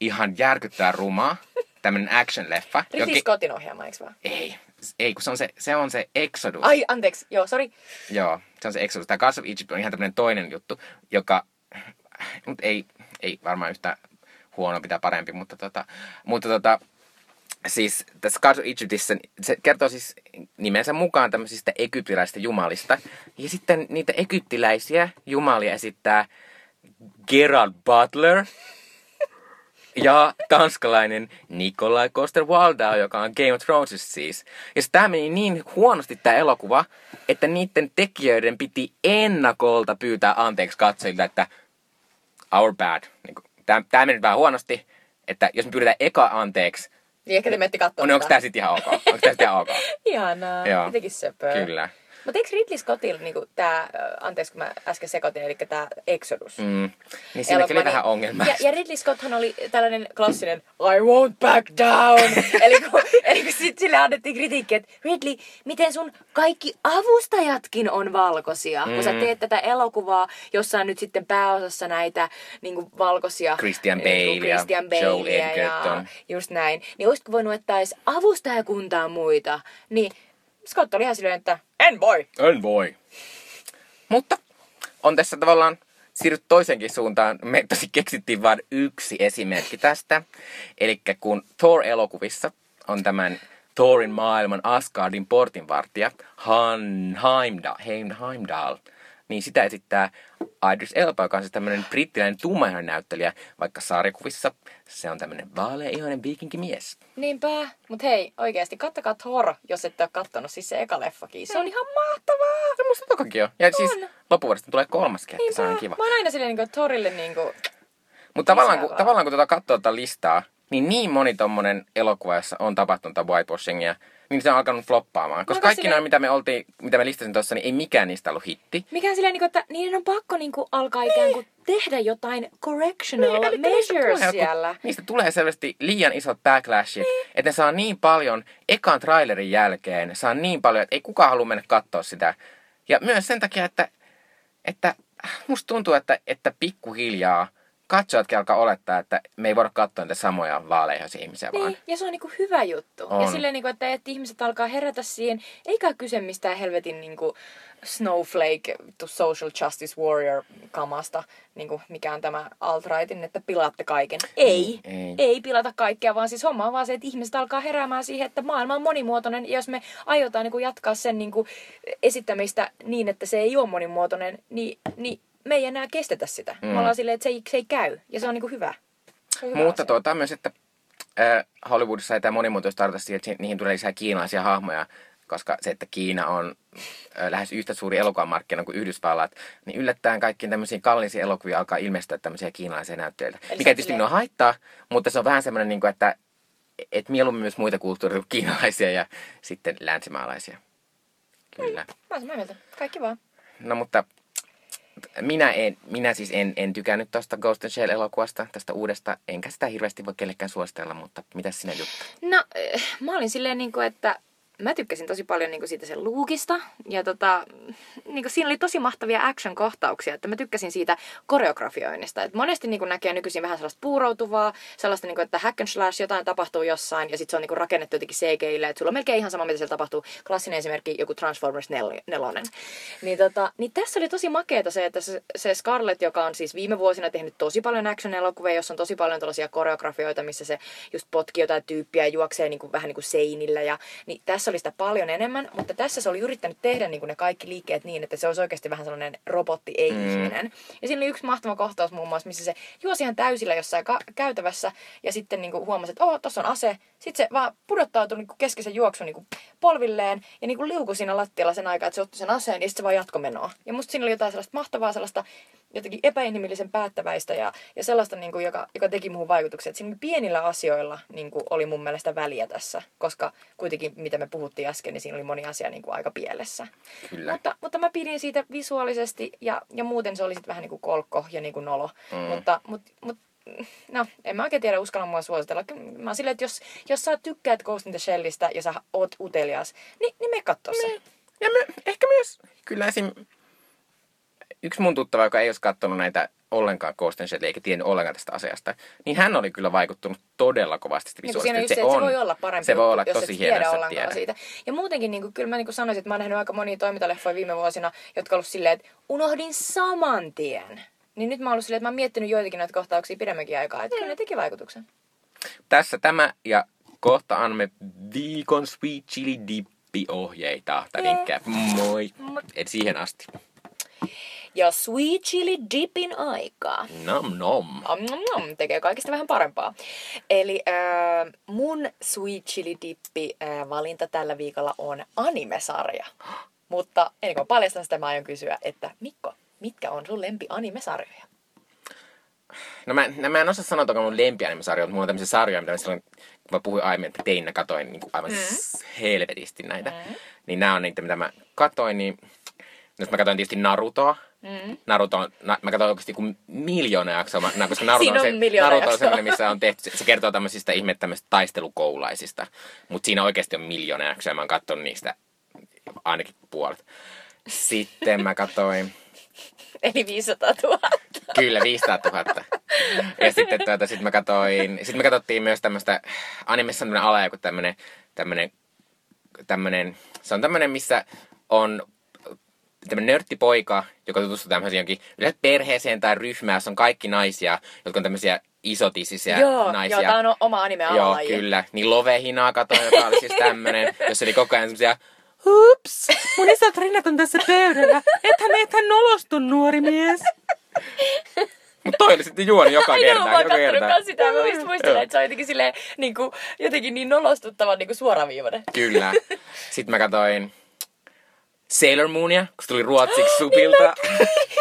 ihan järkyttävä ruma, tämmönen action-leffa. Ridley joki... Scottin ohjaama, eikö vaan? Ei, ei, kun se on se, se, on se Exodus. Ai, anteeksi, joo, sorry. Joo, se on se Exodus. Tämä Gods of Egypt on ihan tämmöinen toinen juttu, joka mut ei, ei varmaan yhtä huono, pitää parempi, mutta tota, mutta tota, siis tässä Gods of Egyptissä, se kertoo siis nimensä mukaan tämmöisistä egyptiläisistä jumalista. Ja sitten niitä egyptiläisiä jumalia esittää Gerald Butler, ja tanskalainen Nikolai Koster Waldau, joka on Game of Thrones siis. Ja tämä meni niin huonosti tämä elokuva, että niiden tekijöiden piti ennakolta pyytää anteeksi katsojilta, että our bad. Niin tämä meni vähän huonosti, että jos me pyydetään eka anteeksi, niin ehkä te menette katsomaan. Onko tämä sitten ihan ok? Onko tämä ihan ok? Ihanaa. Joo. Jotenkin söpöä. Kyllä. Mutta eikö Ridley Scottilla niinku tämä, anteeksi kun mä äsken sekoitin, eli tämä Exodus. Mm. Niin siinä oli vähän ongelma. Ja, ja Ridley Scotthan oli tällainen klassinen I won't back down. eli kun, eli kun sit sille annettiin kritiikki, että Ridley, miten sun kaikki avustajatkin on valkoisia, mm. kun sä mm. teet tätä elokuvaa, jossa on nyt sitten pääosassa näitä niinku valkoisia. Christian Bale niinku Christian Bale ja Joel Edgerton. Ja just näin. Niin olisiko voinut ottaa edes avustajakuntaa muita? Niin Scott oli ihan silleen, että en voi. En voi. Mutta on tässä tavallaan siirryt toisenkin suuntaan. Me tosi keksittiin vain yksi esimerkki tästä. Eli kun Thor-elokuvissa on tämän Thorin maailman Asgardin portinvartija Han Heimdall, Heimdall niin sitä esittää Idris Elba, joka on siis tämmöinen brittiläinen tummaihoinen näyttelijä, vaikka sarjakuvissa se on tämmöinen vaaleaihoinen viikinkimies. Niinpä, mutta hei, oikeasti kattakaa Thor, jos ette ole kattonut, siis se eka leffakin. Se on ihan mahtavaa! Se musta tokakin on. Ja siis on. siis loppuvuodesta tulee kolmaskin, että se on kiva. Mä oon aina silleen niin Thorille niin kuin... Mutta tavallaan, kun, tavallaan kun tuota katsoo tätä listaa, niin niin moni tommonen elokuva, jossa on tapahtunut whitewashingia, niin se on alkanut floppaamaan. Koska kaikki silleen... noin, mitä me, oltiin, mitä me listasin tuossa, niin ei mikään niistä ollut hitti. Mikään silleen, niin että niiden on pakko niin kuin, alkaa ikään kuin tehdä jotain correctional niin, measures niistä siellä. Niistä tulee selvästi liian isot backlashit, niin. että ne saa niin paljon, ekan trailerin jälkeen saa niin paljon, että ei kukaan halua mennä katsoa sitä. Ja myös sen takia, että, että musta tuntuu, että, että pikkuhiljaa – katsojatkin alkaa olettaa, että me ei voida katsoa niitä samoja vaaleihoisia ihmisiä niin, vaan. ja se on niinku hyvä juttu. On. Ja silleen, niinku, että, että ihmiset alkaa herätä siihen, eikä kyse mistään helvetin niinku, snowflake to social justice warrior kamasta, niinku, mikä on tämä alt-rightin, että pilaatte kaiken. Ei, ei, ei pilata kaikkea, vaan siis homma on vaan se, että ihmiset alkaa heräämään siihen, että maailma on monimuotoinen, ja jos me aiotaan niinku, jatkaa sen niinku, esittämistä niin, että se ei ole monimuotoinen, niin, niin me ei enää kestetä sitä. Mm. Me ollaan silleen, että se ei, se ei käy. Ja se on niinku hyvä. Se on hyvä Mutta tuota myös, että äh, Hollywoodissa ei tämä monimuotoisuus tarkoita siihen, että niihin tulee lisää kiinalaisia hahmoja, koska se, että Kiina on äh, lähes yhtä suuri elokuvamarkkina kuin Yhdysvallat, niin yllättäen kaikkiin tämmöisiin kalliisiin elokuvia alkaa ilmestyä tämmöisiä kiinalaisia näyttelijöitä. Eli Mikä tietysti minua haittaa, mutta se on vähän semmoinen, niin kuin, että et mieluummin myös muita kulttuureja kuin kiinalaisia ja sitten länsimaalaisia. Kyllä. Mm, mä olen mieltä. Kaikki vaan. No mutta minä, en, minä siis en, en tykännyt tuosta Ghost in Shell-elokuvasta, tästä uudesta. Enkä sitä hirveästi voi kellekään suositella, mutta mitä sinä Jutta? No, eh, mä olin silleen, niin kuin, että mä tykkäsin tosi paljon niin kuin siitä sen luukista. Ja tota, niin kuin siinä oli tosi mahtavia action-kohtauksia. Että mä tykkäsin siitä koreografioinnista. Et monesti niin kuin näkee nykyisin vähän sellaista puuroutuvaa, sellaista, niin kuin, että hack and slash, jotain tapahtuu jossain. Ja sitten se on niin kuin rakennettu jotenkin CGille. Että sulla on melkein ihan sama, mitä siellä tapahtuu. Klassinen esimerkki, joku Transformers 4. Niin, tota, niin tässä oli tosi makeeta se, että se, se Scarlett, joka on siis viime vuosina tehnyt tosi paljon action-elokuvia, jossa on tosi paljon tällaisia koreografioita, missä se just potkii jotain tyyppiä ja juoksee niin kuin, vähän niin kuin seinillä. Ja, niin tässä oli sitä paljon enemmän, mutta tässä se oli yrittänyt tehdä niin kuin ne kaikki liikkeet niin, että se olisi oikeasti vähän sellainen robotti, ei mm. Ja siinä oli yksi mahtava kohtaus muun muassa, missä se juosi ihan täysillä jossain ka- käytävässä ja sitten niin kuin huomasi, että oh, tuossa on ase. Sitten se vaan pudottautui niin keskeisen juoksun niin kuin polvilleen ja niin kuin liukui siinä lattialla sen aikaa, että se otti sen aseen ja sitten se vaan jatkomenoa. Ja musta siinä oli jotain sellaista mahtavaa, sellaista jotenkin epäinhimillisen päättäväistä ja, ja sellaista, niin kuin, joka, joka teki muuhun vaikutuksia. Että siinä pienillä asioilla niin kuin, oli mun mielestä väliä tässä, koska kuitenkin, mitä me puhuttiin äsken, niin siinä oli moni asia niin kuin, aika pielessä. Kyllä. Mutta, mutta mä pidin siitä visuaalisesti ja, ja muuten se oli sitten vähän niin kuin kolkko ja niin kuin nolo. Mm. Mutta, mutta, mutta no, en mä oikein tiedä, uskalla mua suositella. Mä oon silleen, että jos, jos sä tykkäät Ghost in the Shellistä ja sä oot utelias, niin, niin me katso se. Niin. Ja me, ehkä myös, kyllä esim yksi mun tuttava, joka ei olisi katsonut näitä ollenkaan Ghost Shell, eikä tiennyt ollenkaan tästä asiasta, niin hän oli kyllä vaikuttunut todella kovasti visuaalisesti. Niin se, se, on, se voi olla parempi, se voi olla jos tosi hieno, tiedä ollenkaan siitä. Ja muutenkin niin kuin, kyllä mä niin kuin sanoisin, että mä oon nähnyt aika monia toimintaleffoja viime vuosina, jotka on ollut silleen, että unohdin saman tien. Niin nyt mä oon ollut silleen, että mä oon miettinyt joitakin näitä kohtauksia pidemmänkin aikaa, että mm. kyllä ne teki vaikutuksen. Tässä tämä ja kohta annamme viikon Sweet Chili Dippi ohjeita tai vinkkejä. Moi! Et siihen asti ja sweet chili dipin aikaa. Nom nom. Nom, nom, nom. Tekee kaikista vähän parempaa. Eli äh, mun sweet chili dippi äh, valinta tällä viikolla on animesarja. Mutta ennen kuin paljastan sitä, mä aion kysyä, että Mikko, mitkä on sun lempi animesarjoja? No mä, no mä en osaa sanoa, että mun lempianimisarjoja, mutta mulla on tämmöisiä sarjoja, mitä mä silloin, kun mä puhuin aiemmin, että teinä katoin niin kuin aivan mm. helvetisti näitä. Mm. Niin nämä on niitä, mitä mä katoin, niin nyt mä katsoin tietysti Narutoa. Mm. Naruto, na, mä katsoin oikeasti kuin miljoona jaksoa, na, koska Naruto on, se, Naruto on semmoinen, missä on tehty, se kertoo tämmöisistä ihme tämmöisistä taistelukoulaisista. Mutta siinä oikeasti on miljoona jaksoa ja mä oon katsonut niistä ainakin puolet. Sitten mä katsoin... Eli 500 000. Kyllä, 500 000. Ja sitten tuota, sit mä katsoin, sitten me katsottiin myös tämmöistä, animessa on tämmöinen ala joku tämmöinen, tämmöinen, tämmöinen, se on tämmöinen, missä on tämmöinen nörttipoika, joka tutustuu tämmöiseen jonkin yleensä perheeseen tai ryhmään, jossa on kaikki naisia, jotka on tämmöisiä isotisisiä joo, naisia. Joo, tämä on oma anime Joo, kyllä. Niin Lovehinaa katoin, joka oli siis tämmöinen, jossa oli koko ajan semmoisia Ups, mun isät rinnat on tässä pöydällä. Ethän, ethän nolostu, nuori mies. Mutta toi oli sitten juoni joka kerta. Joo, mä oon kattonut sitä. Mä just muistelen, että se on jotenkin, silleen, niin kuin, jotenkin niin nolostuttavan niin suoraviivainen. Kyllä. Sitten mä katsoin Sailor Moonia, kun se tuli ruotsiksi supilta.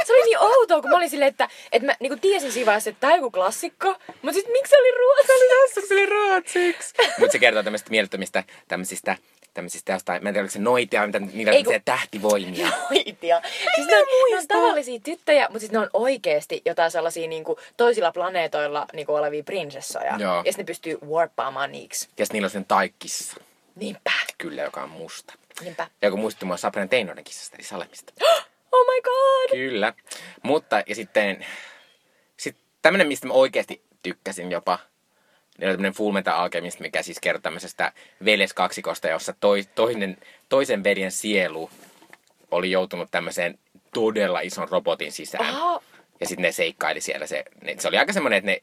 se oli niin outoa, kun mä olin silleen, että, että mä niin tiesin siinä vaiheessa, että tämä on joku klassikko. Mutta sitten miksi se oli ruotsiksi? se oli ruotsiksi. Mutta se kertoo tämmöistä mielettömistä tämmöisistä tämmöisistä jostain, mä en tiedä, oliko se noitia, mitä niillä on se tähtivoimia. Noitia. Siis ne on, ne on tavallisia tyttöjä, mutta siis ne on oikeesti jotain sellaisia niinku, toisilla planeetoilla niinku, olevia prinsessoja. Joo. Ja sitten ne pystyy warppaamaan niiksi. Ja sitten niillä on sen taikkissa. Niinpä. Kyllä, joka on musta. Niinpä. Ja kun muistutti mua Sabrina Teinonen kissasta, eli Salemista. Oh my god! Kyllä. Mutta, ja sitten, sit tämmönen, mistä mä oikeasti tykkäsin jopa, niin oli tämmönen Full Metal Alchemist, mikä siis kertoo tämmöisestä veljeskaksikosta, jossa toi, toinen, toisen veljen sielu oli joutunut tämmöiseen todella ison robotin sisään. Oho. Ja sitten ne seikkaili siellä. Se, ne, se oli aika semmoinen, että ne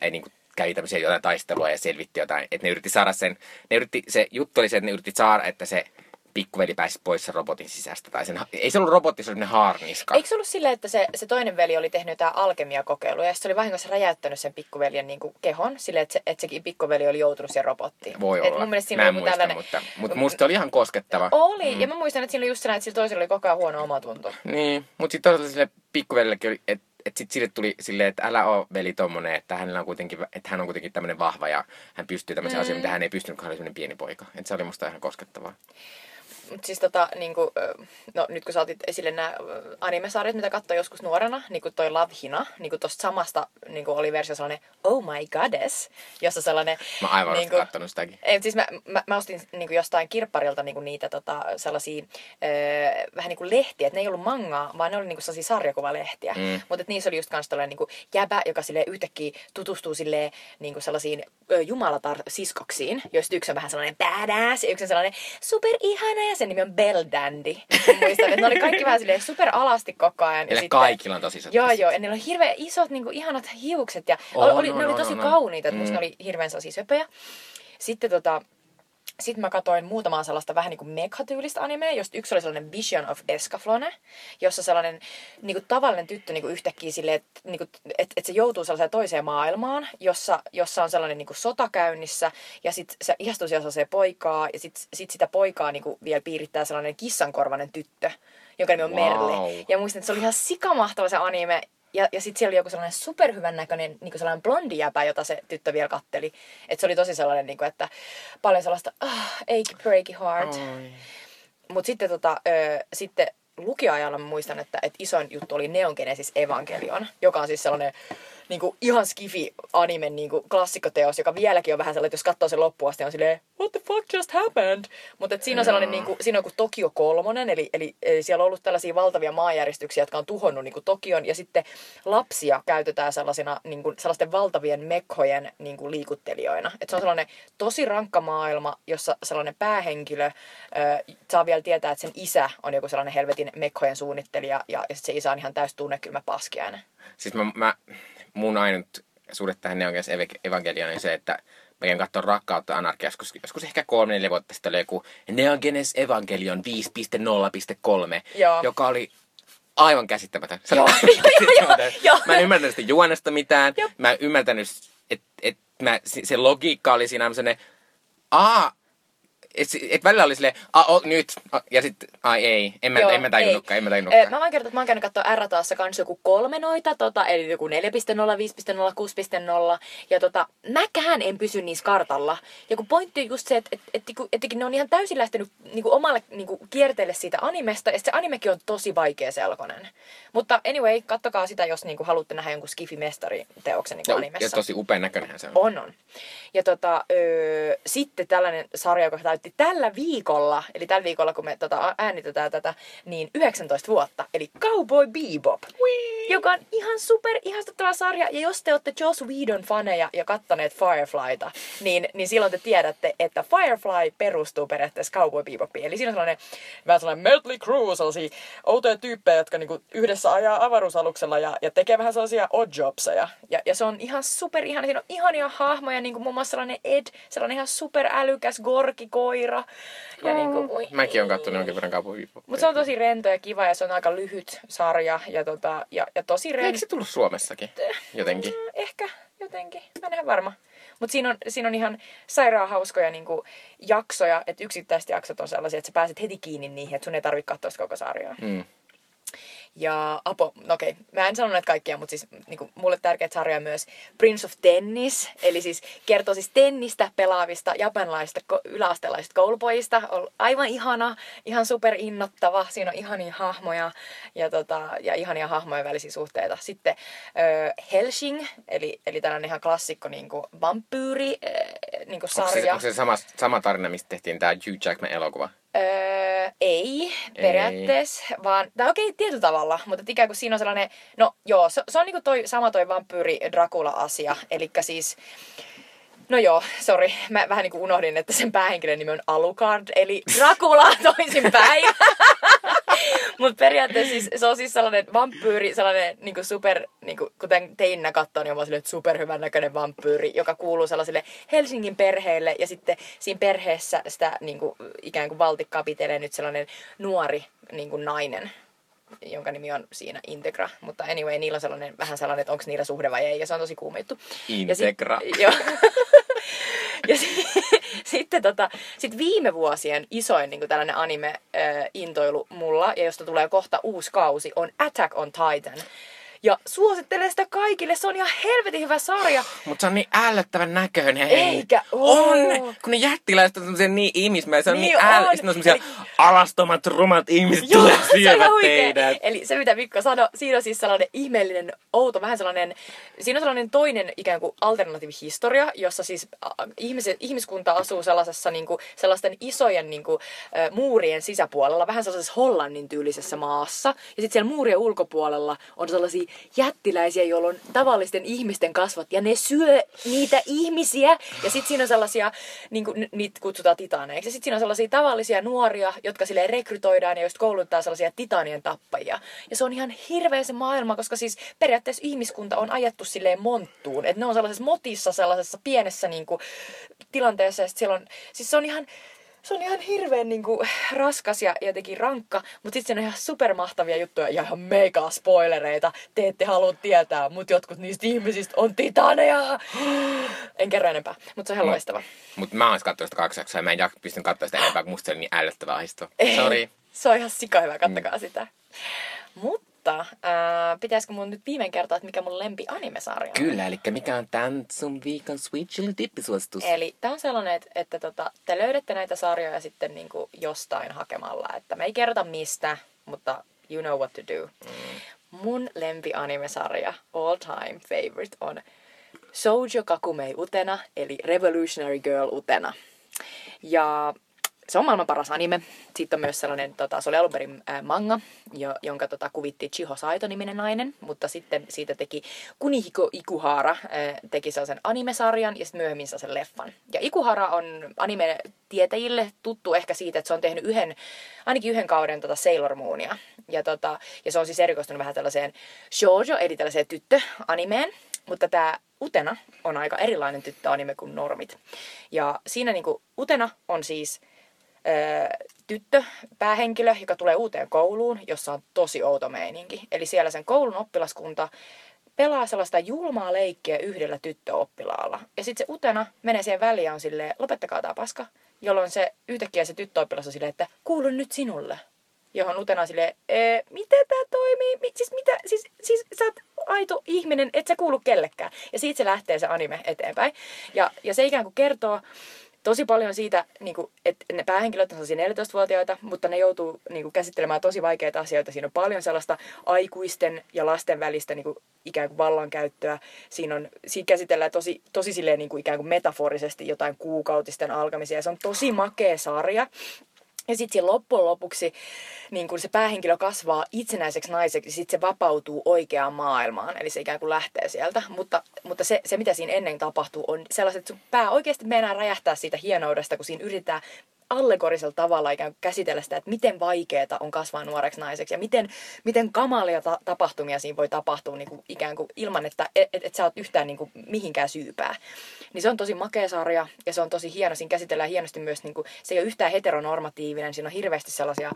ei niinku kävi tämmöisiä jotain taistelua ja selvitti jotain. Että ne yritti saada sen, ne yritti, se juttu oli se, että ne yritti saada, että se pikkuveli pääsi pois sen robotin sisästä. Tai sen, ei se ollut robotti, se oli haarniska. Eikö se ollut silleen, että se, se toinen veli oli tehnyt jotain alkemiakokeiluja ja se oli vahingossa räjäyttänyt sen pikkuveljen niin kuin kehon silleen, että, se, että sekin pikkuveli oli joutunut siihen robottiin. Voi Et olla. Mun mielestä siinä mä en muista, tällainen... mutta, mutta musta oli ihan koskettava. Oli, mm. ja mä muistan, että siinä oli just sellainen, että sillä toisella oli koko ajan huono omatunto. Niin, mutta sitten toisaalta sille pikkuvelillekin oli, että että sitten sille tuli silleen, että älä ole veli tommonen, että, hänellä on kuitenkin, että hän on kuitenkin tämmöinen vahva ja hän pystyy tämmöisiä mm. asioita, mitä hän ei pystynyt, kun hän oli pieni poika. Että se oli musta ihan koskettavaa. Mut siis tota, niinku, ö, no nyt kun sä otit esille nämä animesarjat, mitä katsoin joskus nuorena, niin kuin toi Love Hina, niin kuin tosta samasta niin kuin oli versio sellainen Oh My Goddess, jossa sellainen... Mä aivan niin niinku, kattonut sitäkin. Ei, siis mä, mä, mä ostin niin kuin jostain kirpparilta niin kuin niitä tota, sellaisia öö, vähän niin kuin lehtiä, että ne ei ollut mangaa, vaan ne oli niin kuin sellaisia sarjakuvalehtiä. Mm. Mutta niissä oli just kans tällainen niin kuin jäbä, joka sille yhtäkkiä tutustuu sille niin kuin sellaisiin ö, jumalatar-siskoksiin, joista yksi on vähän sellainen badass ja yksi on sellainen super ihana ja sen nimi on Bell Dandy. Muistan, että ne oli kaikki vähän silleen super alasti koko ajan. Niille kaikilla on tosi isot Joo, joo. Ja niillä oli hirveän isot, niin kuin, ihanat hiukset. Ja On, oli, on, ne oli on, tosi on. kauniita, että musta Mm. ne oli hirveän sellaisia söpöjä. Sitten tota, sitten mä katsoin muutamaa sellaista vähän niin kuin animea, josta yksi oli sellainen Vision of Escaflone, jossa sellainen niin kuin tavallinen tyttö niin kuin yhtäkkiä silleen, että niin kuin, et, et se joutuu sellaiseen toiseen maailmaan, jossa, jossa on sellainen niin kuin sota käynnissä, ja sitten se ihastuu siellä sellaiseen poikaa, ja sitten sit sitä poikaa niin kuin vielä piirittää sellainen kissankorvainen tyttö, jonka nimi on Wow. Merle. Ja muistan, että se oli ihan sikamahtava se anime, ja, ja sitten siellä oli joku sellainen superhyvän näköinen niin sellainen blondi jäpä, jota se tyttö vielä katteli. Että se oli tosi sellainen, niin kuin, että paljon sellaista ah, achy breaky heart. Mutta sitten, tota, ö, sitten lukioajalla muistan, että, että isoin juttu oli Neon Genesis Evangelion, joka on siis sellainen niin kuin, ihan skifi anime niin kuin, klassikkoteos, joka vieläkin on vähän sellainen, että jos katsoo sen loppuun asti, on silleen, what the fuck just happened? Mutta siinä on sellainen, niin kuin, siinä on kuin Tokio kolmonen, eli, eli, eli siellä on ollut tällaisia valtavia maanjäristyksiä, jotka on tuhonnut niin kuin Tokion, ja sitten lapsia käytetään sellaisina, niin kuin, sellaisten valtavien mekhojen niin kuin, liikuttelijoina. Et se on sellainen tosi rankka maailma, jossa sellainen päähenkilö ö, saa vielä tietää, että sen isä on joku sellainen helvetin mekhojen suunnittelija, ja, ja sit se isä on ihan täys tunnekylmä paskiainen. Siis mä, mä, mun ainut suhde tähän Neon Genesis Ev- Evangelioniin on se, että mä käyn katsomaan Rakkautta Anarkia joskus, joskus ehkä kolme neljä vuotta sitten oli joku Neon Genesis Evangelion 5.0.3, Joo. joka oli aivan käsittämätön. Se Joo, oli joo, joo, joo, joo. Mä en ymmärtänyt sitä juonesta mitään. Jop. Mä en ymmärtänyt, että et mä, se, se logiikka oli siinä sellainen, aa, et, et välillä oli silleen, a, o, nyt, a, ja sitten, ai ei, en mä, Joo, en mä tajunnutkaan, ei. en mä Ö, tajunnutkaan. Mä voin kertoa, että mä oon käynyt katsoa R-taassa kans joku kolme noita, tota, eli joku 4.0, 5.0, 6.0. Ja tota, mäkään en pysy niissä kartalla. Ja kun pointti on just se, että et, et, et, et, ne on ihan täysin lähtenyt niinku, omalle niinku, kierteelle siitä animesta. Ja se animekin on tosi vaikea selkonen. Mutta anyway, kattokaa sitä, jos niinku, haluatte nähdä jonkun Skifi-mestari-teoksen niinku, ja, animessa. ja tosi upean näköinenhän se on. On, on. Ja tota, öö, sitten tällainen sarja, joka täytti tällä viikolla, eli tällä viikolla, kun me tota, äänitetään tätä, niin 19 vuotta, eli Cowboy Bebop. Joka on ihan super ihastuttava sarja. Ja jos te olette Joss Whedon faneja ja kattaneet Fireflyta, niin, niin silloin te tiedätte, että Firefly perustuu periaatteessa Cowboy Bebopiin. Eli siinä on sellainen vähän sellainen Mötley Crue, sellaisia outoja tyyppejä, jotka niinku yhdessä ajaa avaruusaluksella ja, ja tekee vähän sellaisia odd jobseja. Ja, ja se on ihan super ihana. Siinä on ihania hahmoja, niin kuin muun muassa sellainen Ed, sellainen ihan super älykäs gorkikoira. Ja niin kuin, oi, Mäkin olen katsonut jonkin verran Cowboy mutta se on tosi rento ja kiva ja se on aika lyhyt sarja ja, tota, ja, ja tosi Eikö rento. se tullut Suomessakin jotenkin? Ehkä jotenkin, mä en ihan varma. Mutta siinä on, siinä on ihan sairaan hauskoja niinku, jaksoja, että yksittäiset jaksot on sellaisia, että sä pääset heti kiinni niihin, että sun ei tarvitse katsoa koko sarjaa. Mm. Ja Apo, no okei, mä en sano näitä kaikkia, mutta siis niinku, mulle tärkeät sarja myös Prince of Tennis, eli siis kertoo siis tennistä pelaavista japanilaisista ko- yläastelaisista koulupojista. On aivan ihana, ihan super innottava, siinä on ihania hahmoja ja, tota, ja ihania hahmojen välisiä suhteita. Sitten ö, Helsing, eli, eli tällainen ihan klassikko niinku vampyyri ö, niinku Onko se, sarja. onko se sama, sama tarina, mistä tehtiin tämä Hugh Jackman elokuva? Öö, ei, periaatteessa, vaan, tai okei, tietyllä tavalla, mutta ikään kuin siinä on sellainen, no joo, se, se on niinku toi, sama toi vampyyri Dracula-asia, eli siis, no joo, sori, mä vähän niinku unohdin, että sen päähenkilön nimi on Alucard, eli Dracula toisinpäin. Mutta periaatteessa siis, se on siis sellainen vampyyri, sellainen niinku super, niinku, kuten teinnä katsoo, niin on silleen, superhyvän näköinen vampyyri, joka kuuluu sellaiselle Helsingin perheelle. Ja sitten siinä perheessä sitä niinku, ikään kuin valtikkaa pitelee nyt sellainen nuori niinku, nainen jonka nimi on siinä Integra. Mutta anyway, niillä on sellainen, vähän sellainen, että onko niillä suhde vai ei, ja se on tosi kuuma juttu. Ja sit- Integra. Joo. ja sitten tota, sit viime vuosien isoin niin tällainen anime-intoilu mulla, ja josta tulee kohta uusi kausi, on Attack on Titan. Ja suosittelen sitä kaikille, se on ihan helvetin hyvä sarja. Mutta se on niin ällöttävän näköinen. Eikä On! Kun ne jättiläiset on semmoisia niin ihmismäisiä, se on Niin niin, äl... Sitten on semmoisia Eli- alastomat, rumat ihmiset Joo, tulee syövät teidät. Eli se mitä Mikko sanoi, siinä on siis sellainen ihmeellinen, outo, vähän sellainen, siinä on sellainen toinen ikään kuin alternatiivihistoria, jossa siis äh, ihmiset, ihmiskunta asuu sellaisessa niin kuin, sellaisten isojen niin kuin, muurien sisäpuolella, vähän sellaisessa Hollannin tyylisessä maassa. Ja sitten siellä muurien ulkopuolella on sellaisia jättiläisiä, joilla on tavallisten ihmisten kasvot, ja ne syö niitä ihmisiä. Ja sitten siinä on sellaisia, niin kuin, niitä kutsutaan titaaneiksi, ja sitten siinä on sellaisia tavallisia nuoria, jotka silleen rekrytoidaan ja just kouluttaa sellaisia titaanien tappajia. Ja se on ihan hirveä se maailma, koska siis periaatteessa ihmiskunta on ajettu silleen monttuun. Että ne on sellaisessa motissa, sellaisessa pienessä niin kuin, tilanteessa. Ja siellä on, siis se on ihan, se on ihan hirveän niin kuin, raskas ja jotenkin rankka, mutta sitten on ihan supermahtavia juttuja ja ihan mega spoilereita. Te ette halua tietää, mutta jotkut niistä ihmisistä on titaneja. En kerro enempää, mutta se on ihan loistava. Mutta mä oon katsoa sitä kaksi jaksoa ja mä en pystynyt katsoa sitä enempää, kun musta se oli niin ällöttävää ahistoa. Ei. Sorry. Se on ihan sika hyvä, kattokaa mm. sitä. Mutta äh, pitäisikö mun nyt viimein kertoa, että mikä mun lempi animesarja on? Kyllä, eli mikä on tämän sun viikon Sweet Chili Tippisuositus? Eli tämä on sellainen, että, että tota, te löydätte näitä sarjoja sitten niinku jostain hakemalla. Että me ei kerrota mistä, mutta you know what to do. Mm. Mun lempi animesarja, all time favorite, on Shoujo Kakumei Utena, eli Revolutionary Girl Utena. Ja se on maailman paras anime. Sitten on myös sellainen, tota, se oli alun perin ää, manga, jo, jonka tota, kuvitti Chiho Saito-niminen nainen, mutta sitten siitä teki Kunihiko Ikuhara, ää, teki sellaisen animesarjan ja sitten myöhemmin sellaisen leffan. Ja Ikuhara on anime-tietäjille tuttu ehkä siitä, että se on tehnyt yhden, ainakin yhden kauden tota Sailor Moonia. Ja, tota, ja se on siis erikoistunut vähän tällaiseen shoujo, eli tällaiseen tyttöanimeen. Mutta tämä Utena on aika erilainen tyttöanime kuin normit. Ja siinä niinku Utena on siis tyttö, päähenkilö, joka tulee uuteen kouluun, jossa on tosi outo meininki. Eli siellä sen koulun oppilaskunta pelaa sellaista julmaa leikkiä yhdellä tyttöoppilaalla. Ja sitten se Utena menee siihen väliin ja on silleen, lopettakaa tää paska. Jolloin se yhtäkkiä se tyttöoppilas on silleen, että kuulun nyt sinulle. Johon Utena on silleen, "Ee, miten tämä toimii? Mi- siis mitä? Siis, siis sä oot aito ihminen, et sä kuulu kellekään. Ja siitä se lähtee se anime eteenpäin. Ja, ja se ikään kuin kertoo tosi paljon siitä, niin kuin, että ne päähenkilöt on sellaisia 14-vuotiaita, mutta ne joutuu niin kuin, käsittelemään tosi vaikeita asioita. Siinä on paljon sellaista aikuisten ja lasten välistä niin kuin, ikään kuin vallankäyttöä. Siinä, on, siinä käsitellään tosi, tosi silleen, niin kuin, ikään kuin metaforisesti jotain kuukautisten alkamisia. Ja se on tosi makea sarja. Ja sitten loppujen lopuksi niin kun se päähenkilö kasvaa itsenäiseksi naiseksi, sitten se vapautuu oikeaan maailmaan. Eli se ikään kuin lähtee sieltä. Mutta, mutta se, se, mitä siinä ennen tapahtuu, on sellaiset, että sun pää oikeasti meinaa räjähtää siitä hienoudesta, kun siinä yritetään allegorisella tavalla ikään kuin käsitellä sitä, että miten vaikeaa on kasvaa nuoreksi naiseksi ja miten, miten kamalia ta- tapahtumia siinä voi tapahtua niin kuin ikään kuin ilman, että et, et, et sä oot yhtään niin kuin mihinkään syypää. Niin se on tosi makea sarja ja se on tosi hieno. Siinä käsitellään hienosti myös, niin kuin, se ei ole yhtään heteronormatiivinen, siinä on hirveästi sellaisia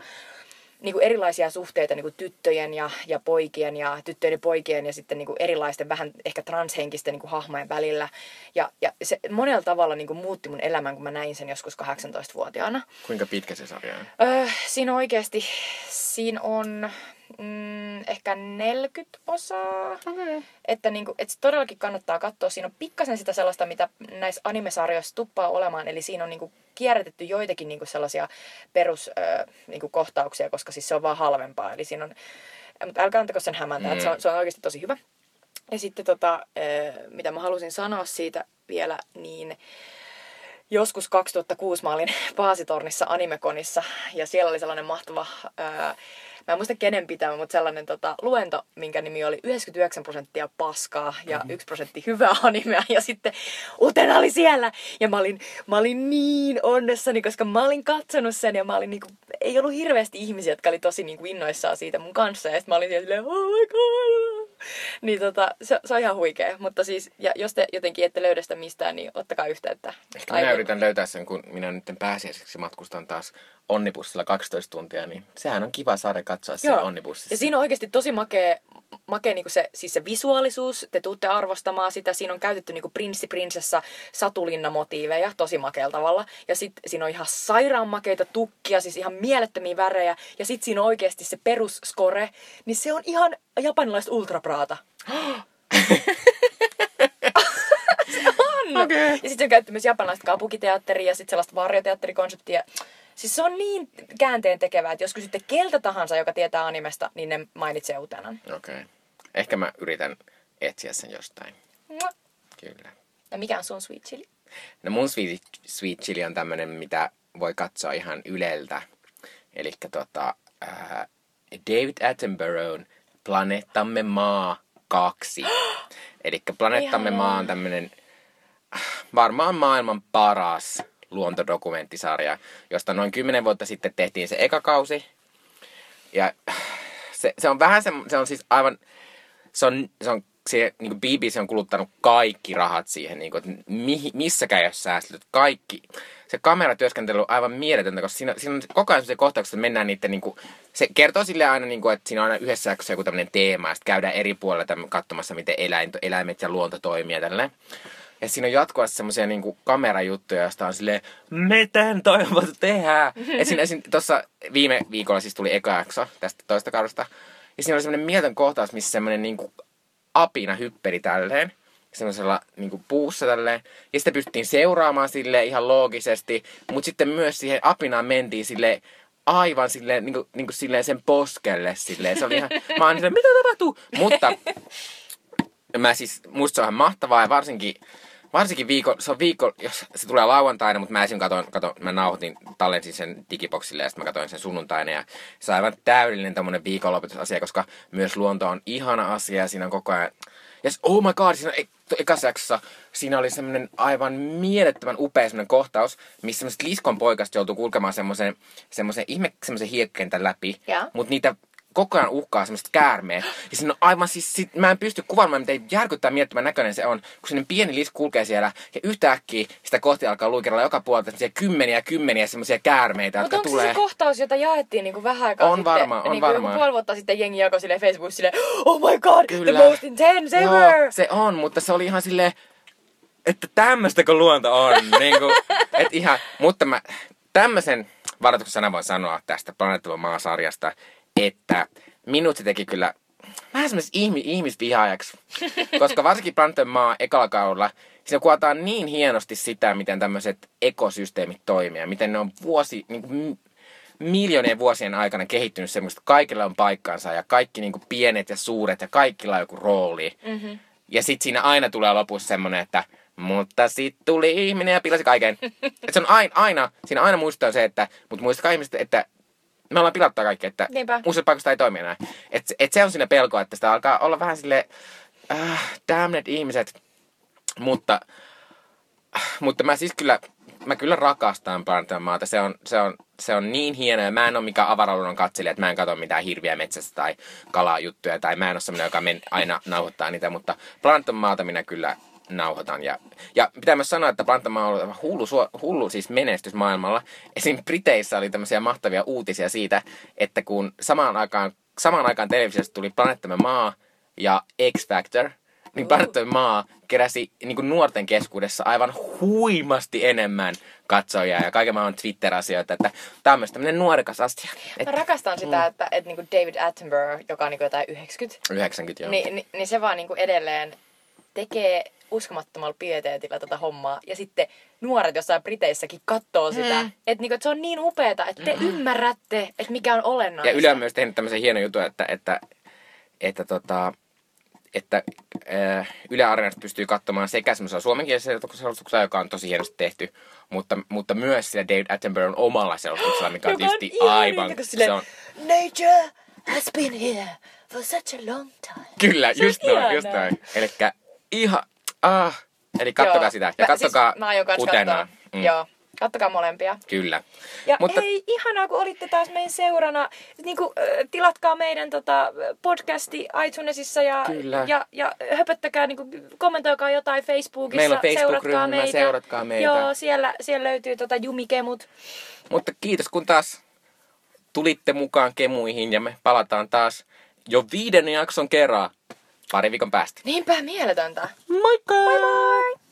niin kuin erilaisia suhteita niin kuin tyttöjen ja, ja poikien ja tyttöjen ja poikien ja sitten niin kuin erilaisten vähän ehkä transhenkisten niin kuin hahmojen välillä. Ja, ja se monella tavalla niin kuin muutti mun elämän, kun mä näin sen joskus 18-vuotiaana. Kuinka pitkä se sarja on? Öö, siinä oikeasti, siinä on mm, ehkä 40 osaa. Okay. Että, niinku, et se todellakin kannattaa katsoa. Siinä on pikkasen sitä sellaista, mitä näissä animesarjoissa tuppaa olemaan. Eli siinä on niinku kierrätetty joitakin niinku sellaisia peruskohtauksia, niinku kohtauksia, koska siis se on vaan halvempaa. Eli siinä on, mutta älkää antako sen hämäntää, mm. se, on, se on oikeasti tosi hyvä. Ja sitten tota, mitä mä halusin sanoa siitä vielä, niin joskus 2006 mä olin Paasitornissa Animekonissa ja siellä oli sellainen mahtava, ää, mä en muista kenen pitämä, mutta sellainen tota, luento, minkä nimi oli 99 prosenttia paskaa ja mm-hmm. 1 prosentti hyvää animea ja sitten Utena oli siellä ja mä olin, mä olin niin onnessani, koska mä olin katsonut sen ja mä olin niinku, ei ollut hirveästi ihmisiä, jotka oli tosi niinku innoissaan siitä mun kanssa ja sitten mä olin siellä silleen, oh my god, niin tota, se, se on ihan huikea. Mutta siis, ja jos te jotenkin ette löydä sitä mistään, niin ottakaa yhteyttä. Ehkä minä yritän löytää sen, kun minä nyt pääsiäiseksi matkustan taas onnibussilla 12 tuntia, niin sehän on kiva saada katsoa se onnibussissa. Ja siinä on oikeasti tosi makea makea niinku se, siis se visuaalisuus, te tuutte arvostamaan sitä. Siinä on käytetty niinku prinssi, prinsessa, satulinna motiiveja tosi makealla tavalla. Ja sitten siinä on ihan sairaan makeita tukkia, siis ihan mielettömiä värejä. Ja sitten siinä on oikeasti se perusskore, niin se on ihan japanilaista ultrapraata. se on! Okei. Ja sitten on käytetty myös japanilaista kapukiteatteria ja sitten sellaista varjoteatterikonseptia. Siis se on niin käänteen tekevää, että jos kysytte keltä tahansa, joka tietää animesta, niin ne mainitsee utenan. Okei. Okay. Ehkä mä yritän etsiä sen jostain. Mua. Kyllä. Ja mikä on sun sweet chili? No mun sweet, sweet chili on tämmönen, mitä voi katsoa ihan yleltä. Eli tota, ää, David Attenborough Planeettamme Maa 2. Eli Planeettamme Ihanaa. Maa on tämmönen äh, varmaan maailman paras luontodokumenttisarja, josta noin 10 vuotta sitten tehtiin se eka kausi. Ja se, se on vähän se, se on siis aivan, se on, se on se, niin kuin BBC on kuluttanut kaikki rahat siihen, niin kuin, että mihin, missäkään ei ole. Kaikki. Se kameratyöskentely on aivan mieletöntä, koska siinä, siinä on koko ajan se kohtaukset, että mennään niiden, niin kuin, se kertoo sille aina, niin kuin, että siinä on aina yhdessä jaksossa joku tämmöinen teema, ja sitten käydään eri puolilla katsomassa, miten eläin, eläimet ja luonto toimii ja tälleen. Ja siinä on jatkuvasti semmoisia niin kamerajuttuja, joista on silleen, miten toi on voitu tehdä? Ja siinä esim. tuossa viime viikolla siis tuli eka jakso tästä toista kaudesta. Ja siinä oli semmoinen mieltön kohtaus, missä semmoinen niin apina hyppeli tälleen semmoisella niin puussa tälleen. Ja sitä pystyttiin seuraamaan sille ihan loogisesti. Mutta sitten myös siihen apinaan mentiin sille aivan silleen, niin kuin, niin kuin silleen sen poskelle silleen. Se oli ihan, mä oon silleen, mitä tapahtuu? Mutta mä siis, musta se on ihan mahtavaa ja varsinkin, varsinkin viikko, se on viikko, jos se tulee lauantaina, mutta mä esim. Katon, katon, mä nauhoitin, tallensin sen digiboksille ja sitten mä katsoin sen sunnuntaina ja se on aivan täydellinen tämmönen viikonlopetusasia, koska myös luonto on ihana asia ja siinä on koko ajan, yes, oh my god, siinä on ek- ekassa jaksossa, siinä oli semmoinen aivan mielettömän upea semmoinen kohtaus, missä semmoiset liskon poikasta joutuu kulkemaan semmoisen, semmoisen ihme, semmoisen hiekkentän läpi, Joo. mutta niitä koko ajan uhkaa semmoiset käärmeet. Ja siinä on aivan siis, sit, mä en pysty kuvaamaan, miten järkyttää miettimään näköinen se on, kun sinne pieni lisku kulkee siellä ja yhtäkkiä sitä kohti alkaa luikerella joka puolelta semmoisia kymmeniä ja kymmeniä semmoisia käärmeitä, jotka onko tulee. se se kohtaus, jota jaettiin niinku vähän aikaa On sitten? varma, on niinku varma. Joku puoli vuotta sitten jengi jakoi silleen Facebookissa silleen, oh my god, Kyllä. the most intense ever! Joo, se on, mutta se oli ihan silleen, että tämmöistäkö luonto on. niin kuin, et ihan, mutta mä tämmöisen varoituksen sanan voin sanoa tästä Planeettava Maa-sarjasta, että minut se teki kyllä vähän semmoisessa ihmi, ihmisvihaajaksi. Koska varsinkin Planeettava Maa ekalla kaudella, siinä kuvataan niin hienosti sitä, miten tämmöiset ekosysteemit toimii ja miten ne on vuosi, niin kuin, miljoonien vuosien aikana kehittynyt semmoista, että kaikilla on paikkansa ja kaikki niin kuin pienet ja suuret ja kaikilla on joku rooli. Mm-hmm. Ja sitten siinä aina tulee lopussa semmonen, että mutta sitten tuli ihminen ja pilasi kaiken. Et se on aina, aina, siinä aina muistaa se, että, mutta muistakaa ihmiset, että me ollaan pilattaa kaikki, että Niinpä. paikoista ei toimi enää. Et, et se on siinä pelkoa, että sitä alkaa olla vähän sille äh, damn it ihmiset. Mutta, mutta mä siis kyllä, mä kyllä rakastan Planeetan maata. Se on, se on, se on niin hieno ja mä en ole mikään avaraluonnon katselija, että mä en katso mitään hirviä metsästä tai kalajuttuja tai mä en ole semmoinen, joka men, aina nauhoittaa niitä, mutta Planeetan maata minä kyllä nauhoitan. Ja, ja pitää myös sanoa, että Planeetan maa on ollut hullu, hullu siis menestys maailmalla. Esim. Briteissä oli tämmöisiä mahtavia uutisia siitä, että kun samaan aikaan, samaan aikaan televisiosta tuli Planeettamme maa ja X Factor, niin. Planeettamme maa keräsi niin kuin nuorten keskuudessa aivan huimasti enemmän katsojia ja kaiken maailman Twitter-asioita, että tämä on myös tämmöinen nuorekas asia. Et Mä rakastan sitä, Mm. että, että niinku David Attenborough, joka on niinku jotain 90, 90 joo. niin, niin, niin se vaan niinku edelleen tekee uskomattomalla pieteetillä tätä hommaa. Ja sitten nuoret jossain Briteissäkin katsoo sitä. Mm. Että niinku, et se on niin upeeta, että te ymmärrätte, että mikä on olennaista. Ja Yle on myös tehnyt tämmöisen hienon jutun, että, että, että, tota, että äh, Yle Areenasta pystyy katsomaan sekä semmoisella suomenkielisellä selostuksella, joka on tosi hienosti tehty, mutta, mutta myös sillä David Attenboroughn omalla selostuksella, mikä on Joka on tietysti ihan aivan... silleen, Se on, Nature has been here for such a long time. kyllä, Se just noin, just noin. Elikkä ihan... Ah, eli kattokaa Joo. sitä. Ja Mä- kattokaa siis, mä aion kans Utenaa. katsoa. Joo, kattokaa molempia. Kyllä. Ja Mutta- Mutta... hei, ihanaa kun olitte taas meidän seurana. Niin kuin, äh, tilatkaa meidän tota, podcasti iTunesissa ja, Kyllä. ja, ja höpöttäkää, niin kuin, kommentoikaa jotain Facebookissa. Meillä on Facebook-ryhmä, seuratkaa meitä. seuratkaa meitä. Joo, siellä, siellä löytyy tota jumikemut. Mutta kiitos kun taas tulitte mukaan kemuihin ja me palataan taas jo viiden jakson kerran pari viikon päästä. Niinpä, mieletöntä. Moikka! Bye bye!